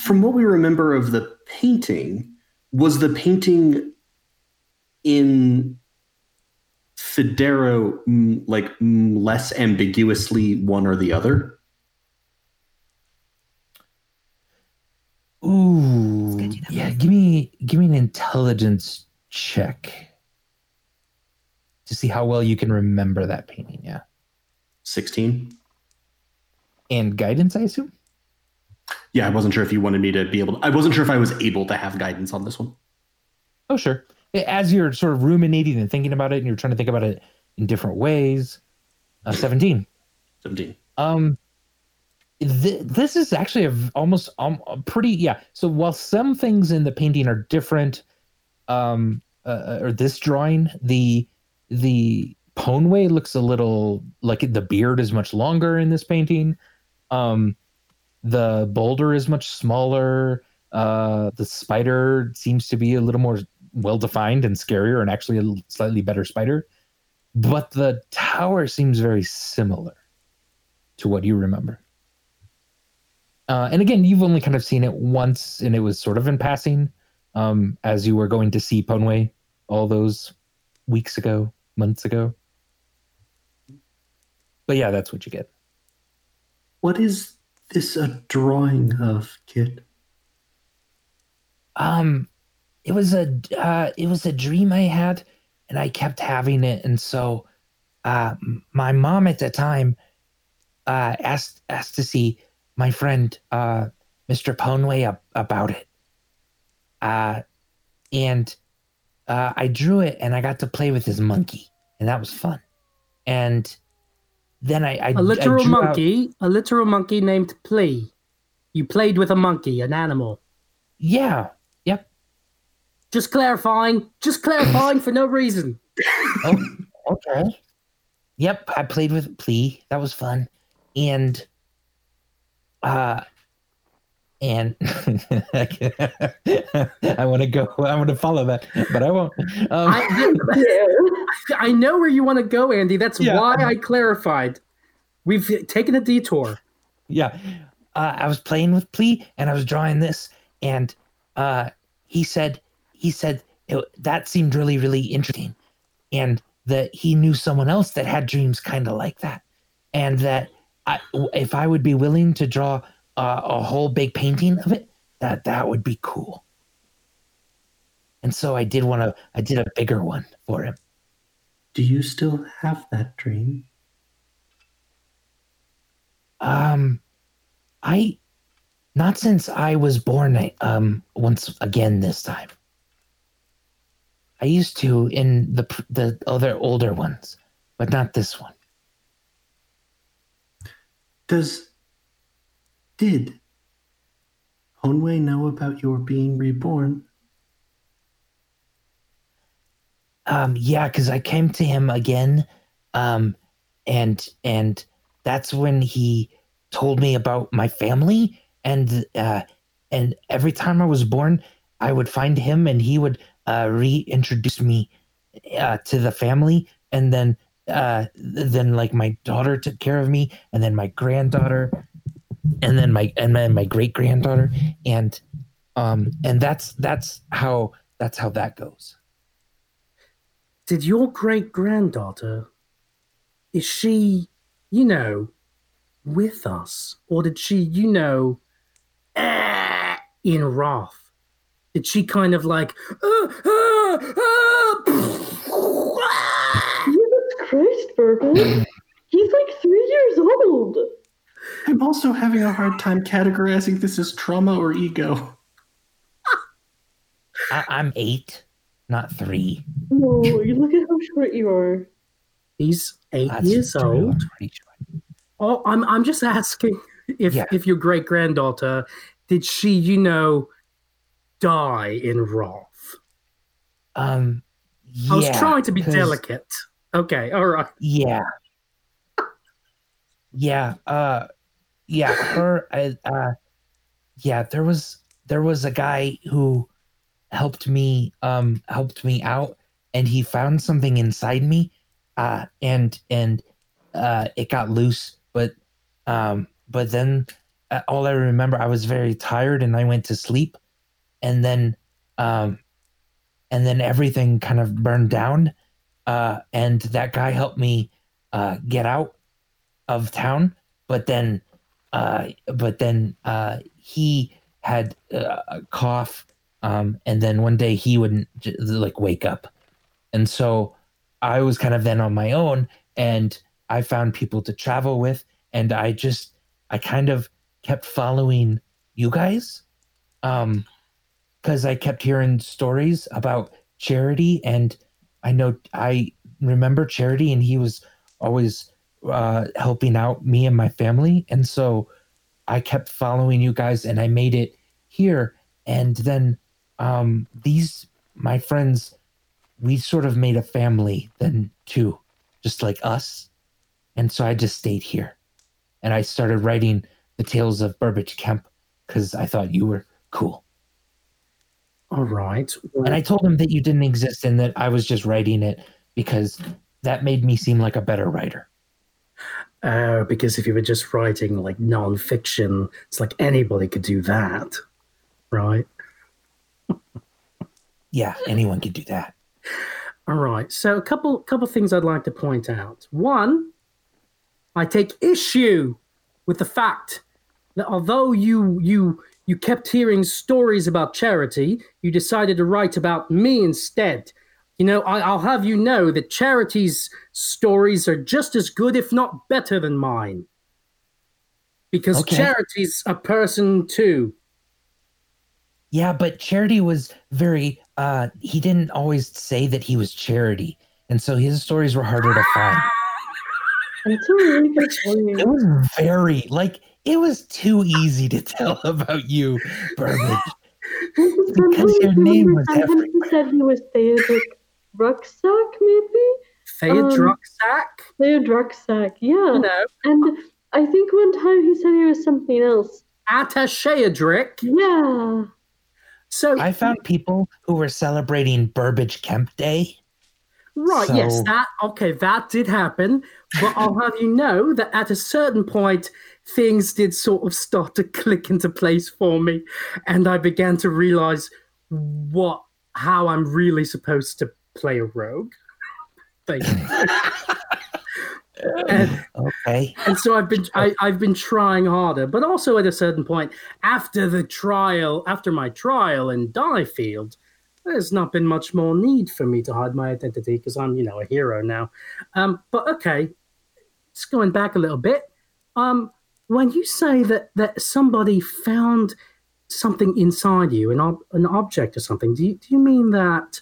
from what we remember of the painting, was the painting in Federo mm, like mm, less ambiguously one or the other? Ooh, Let's get you that yeah. one. Give me give me an intelligence check to see how well you can remember that painting. Yeah, 16? and guidance, I assume. Yeah, I wasn't sure if you wanted me to be able to, I wasn't sure if I was able to have guidance on this one. Oh, sure. As you're sort of ruminating and thinking about it, and you're trying to think about it in different ways. Uh, Seventeen. 17. Um, th- this is actually a almost um, a pretty yeah. So while some things in the painting are different, um, uh, or this drawing, the the Poneway looks a little like the beard is much longer in this painting. Um, the boulder is much smaller. Uh, the spider seems to be a little more well defined and scarier, and actually a slightly better spider. But the tower seems very similar to what you remember. Uh, and again, you've only kind of seen it once, and it was sort of in passing um, as you were going to see Poneway all those weeks ago, months ago. But yeah, that's what you get. What is this a drawing of, Kit? Um, it was a uh, it was a dream I had, and I kept having it, and so uh, my mom at the time uh, asked asked to see my friend uh, Mr. Poneway ab- about it. Uh, and uh, I drew it, and I got to play with his monkey, and that was fun. And then I, I A literal I drew out- monkey, a literal monkey named Plea. You played with a monkey, an animal. yeah, yep. Just clarifying, just clarifying for no reason. Oh, okay. Yep, I played with Plea. That was fun. And uh and I want to go I want to follow that, but I won't. Um, I, I know where you want to go, Andy. That's Yeah. why I clarified. We've taken a detour. yeah. Uh, I was playing with Plea and I was drawing this and uh he said he said it, that seemed really really interesting and that he knew someone else that had dreams kind of like that and that I, if I would be willing to draw uh, a whole big painting of it that that would be cool and so I did want to I did a bigger one for him Do you still have that dream? Um, I not since I was born. Um, once again this time. I used to in the the other older ones, but not this one. Does did Poneway know about your being reborn? Um, yeah, because I came to him again, um, and and that's when he told me about my family, and uh, and every time I was born, I would find him, and he would uh, reintroduce me uh, to the family, and then uh, then like my daughter took care of me, and then my granddaughter, and then my and then my great granddaughter, and um, and that's that's how that's how that goes. Did your great granddaughter, is she, you know, with us? Or did she, you know, eh, in wrath? Did she kind of like, "Ah, ah, ah," Christ, He's like three years old. I'm also having a hard time categorizing this as trauma or ego. I, I'm eight, not three. No, you look at how short you are. he's eight That's years true, old? I'm pretty sure. Oh, I'm I'm just asking if Yeah. if your great granddaughter did she, you know, die in wrath? Um, I was yeah, trying to be 'cause- delicate. Okay, all right. Yeah. Yeah. Uh, yeah. Her. Uh, uh, yeah. There was there was a guy who helped me um helped me out, and he found something inside me, uh, and and uh, it got loose, but um, but then uh, all I remember, I was very tired, and I went to sleep, and then um, and then everything kind of burned down uh, and that guy helped me uh, get out of town. But then, uh, but then uh, he had uh, a cough, um, and then one day he wouldn't like wake up, and so I was kind of then on my own, and I found people to travel with, and I just I kind of kept following you guys, um, because I kept hearing stories about charity and I know I remember Charity, and he was always uh, helping out me and my family, and so I kept following you guys, and I made it here. And then um, these my friends, we sort of made a family then too, just like us, and so I just stayed here, and I started writing the tales of Burbage Kemp because I thought you were cool. All right. And I told him that you didn't exist and that I was just writing it because that made me seem like a better writer. Uh, because if you were just writing like nonfiction, it's like anybody could do that, right? Yeah, anyone could do that. All right. So a couple couple things I'd like to point out. One, I take issue with the fact that although you you you kept hearing stories about charity, you decided to write about me instead. You know, I, I'll have you know that charity's stories are just as good, if not better, than mine. Because Okay. charity's a person too. Yeah, but Charity was very uh he didn't always say that he was charity. And so his stories were harder to find. That's a really good It was very like it was too easy to tell about you, Burbage. Sometimes your name was- was sometimes he said he was Theodric Rucksack, maybe? Theodrucksack, um, Theodrucksack, yeah. you know, And I think one time he said he was something else. Attacheadrick. Yeah. So I found people who were celebrating Burbage Kemp Day. Right, yes, that okay, that did happen. But I'll have you know that at a certain point, things did sort of start to click into place for me, and I began to realize what how I'm really supposed to play a rogue. Basically. and, Okay. and so I've been I, I've been trying harder, but also at a certain point, after the trial, after my trial in Diefield, there's not been much more need for me to hide my identity because I'm, you know, a hero now. Um, but okay, just going back a little bit. Um, when you say that that somebody found something inside you, an ob- an object or something, do you do you mean that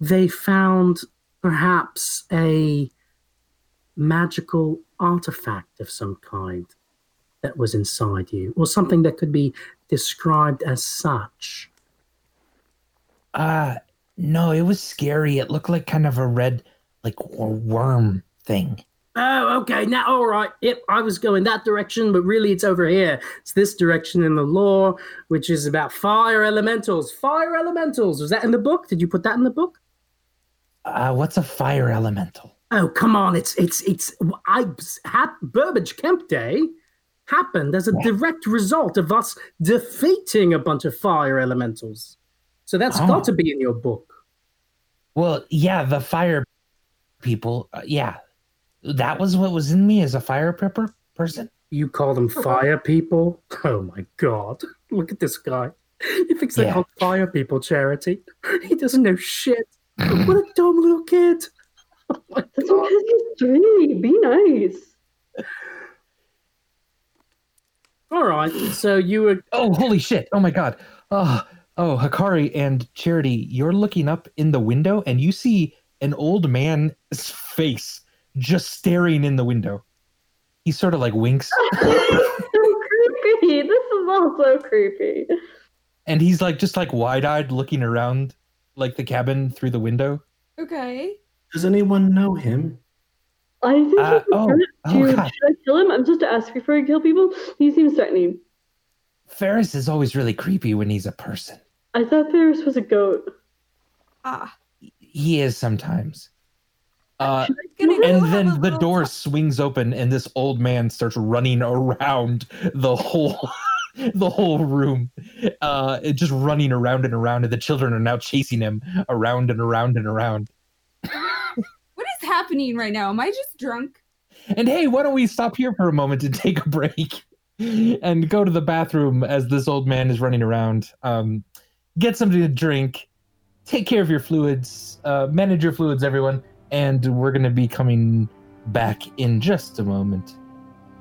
they found perhaps a magical artifact of some kind that was inside you, or something that could be described as such. Uh no, it was scary. It looked like kind of a red like worm thing. Oh, okay. Now, all right. Yep, I was going that direction, but really it's over here. It's this direction in the lore, which is about fire elementals. Fire elementals. Was that in the book? Did you put that in the book? Uh what's a fire elemental? Oh, come on. It's, it's, it's, I, hap, Burbage Kemp Day happened as a Yeah. direct result of us defeating a bunch of fire elementals. So that's Oh. got to be in your book. Well, yeah, the fire people. Uh, yeah. That was what was in me as a fire prepper person. You call them fire people? Oh my god. Look at this guy. He thinks they're Yeah. called fire people charity. He doesn't know shit. what a dumb little kid. Oh my god. because. Be nice. All right. So you were Oh, holy shit. Oh my god. Uh, oh, oh, Hakari and Charity, you're looking up in the window and you see an old man's face just staring in the window. He sort of like winks so creepy. This is all so creepy. and he's like just like wide-eyed looking around like the cabin through the window. Okay. Does anyone know him? I think Uh, oh, oh, oh, should I kill him? I'm just to ask before I kill people. He seems threatening. Ferris is always really creepy when he's a person. I thought Ferris was a goat. Ah. He is sometimes. Uh, and then the door talk- swings open and this old man starts running around the whole the whole room uh just running around and around and the children are now chasing him around and around and around What is happening right now? Am I just drunk? and hey why don't we stop here for a moment to take a break and go to the bathroom as this old man is running around um get something to drink take care of your fluids uh manage your fluids everyone and we're going to be coming back in just a moment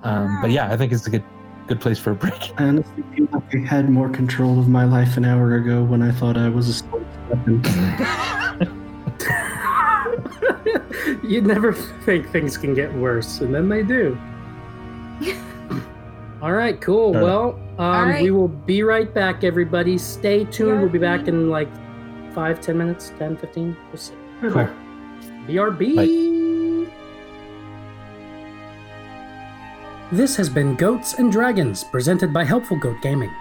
um but yeah i think it's a good good place for a break I honestly feel like I had more control of my life an hour ago when I thought I was a sport weapon. you never think things can get worse, and then they do. All right, cool. Uh, well, um, right. we will be right back, everybody. Stay tuned. We'll be back in like five, ten minutes, 10, 15. We'll see. Cool. BRB. This has been Goats and Dragons, presented by Helpful Goat Gaming.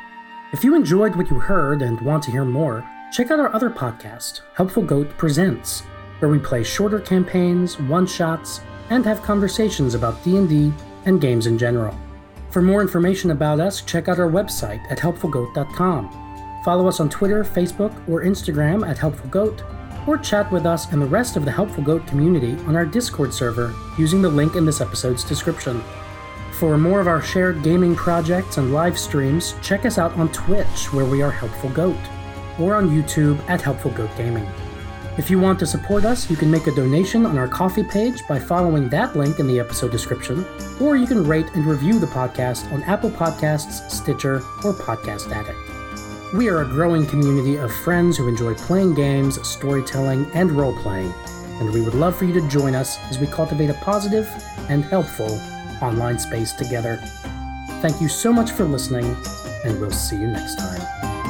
If you enjoyed what you heard and want to hear more, check out our other podcast, Helpful Goat Presents, where we play shorter campaigns, one-shots, and have conversations about D&D and games in general. For more information about us, check out our website at helpfulgoat.com. Follow us on Twitter, Facebook, or Instagram at Helpful Goat, or chat with us and the rest of the Helpful Goat community on our Discord server using the link in this episode's description. For more of our shared gaming projects and live streams, check us out on Twitch, where we are Helpful Goat, or on YouTube at Helpful Goat Gaming. If you want to support us, you can make a donation on our Ko-fi page by following that link in the episode description, or you can rate and review the podcast on Apple Podcasts, Stitcher, or Podcast Addict. We are a growing community of friends who enjoy playing games, storytelling, and role playing, and we would love for you to join us as we cultivate a positive and helpful online space together. Thank you so much for listening, and we'll see you next time.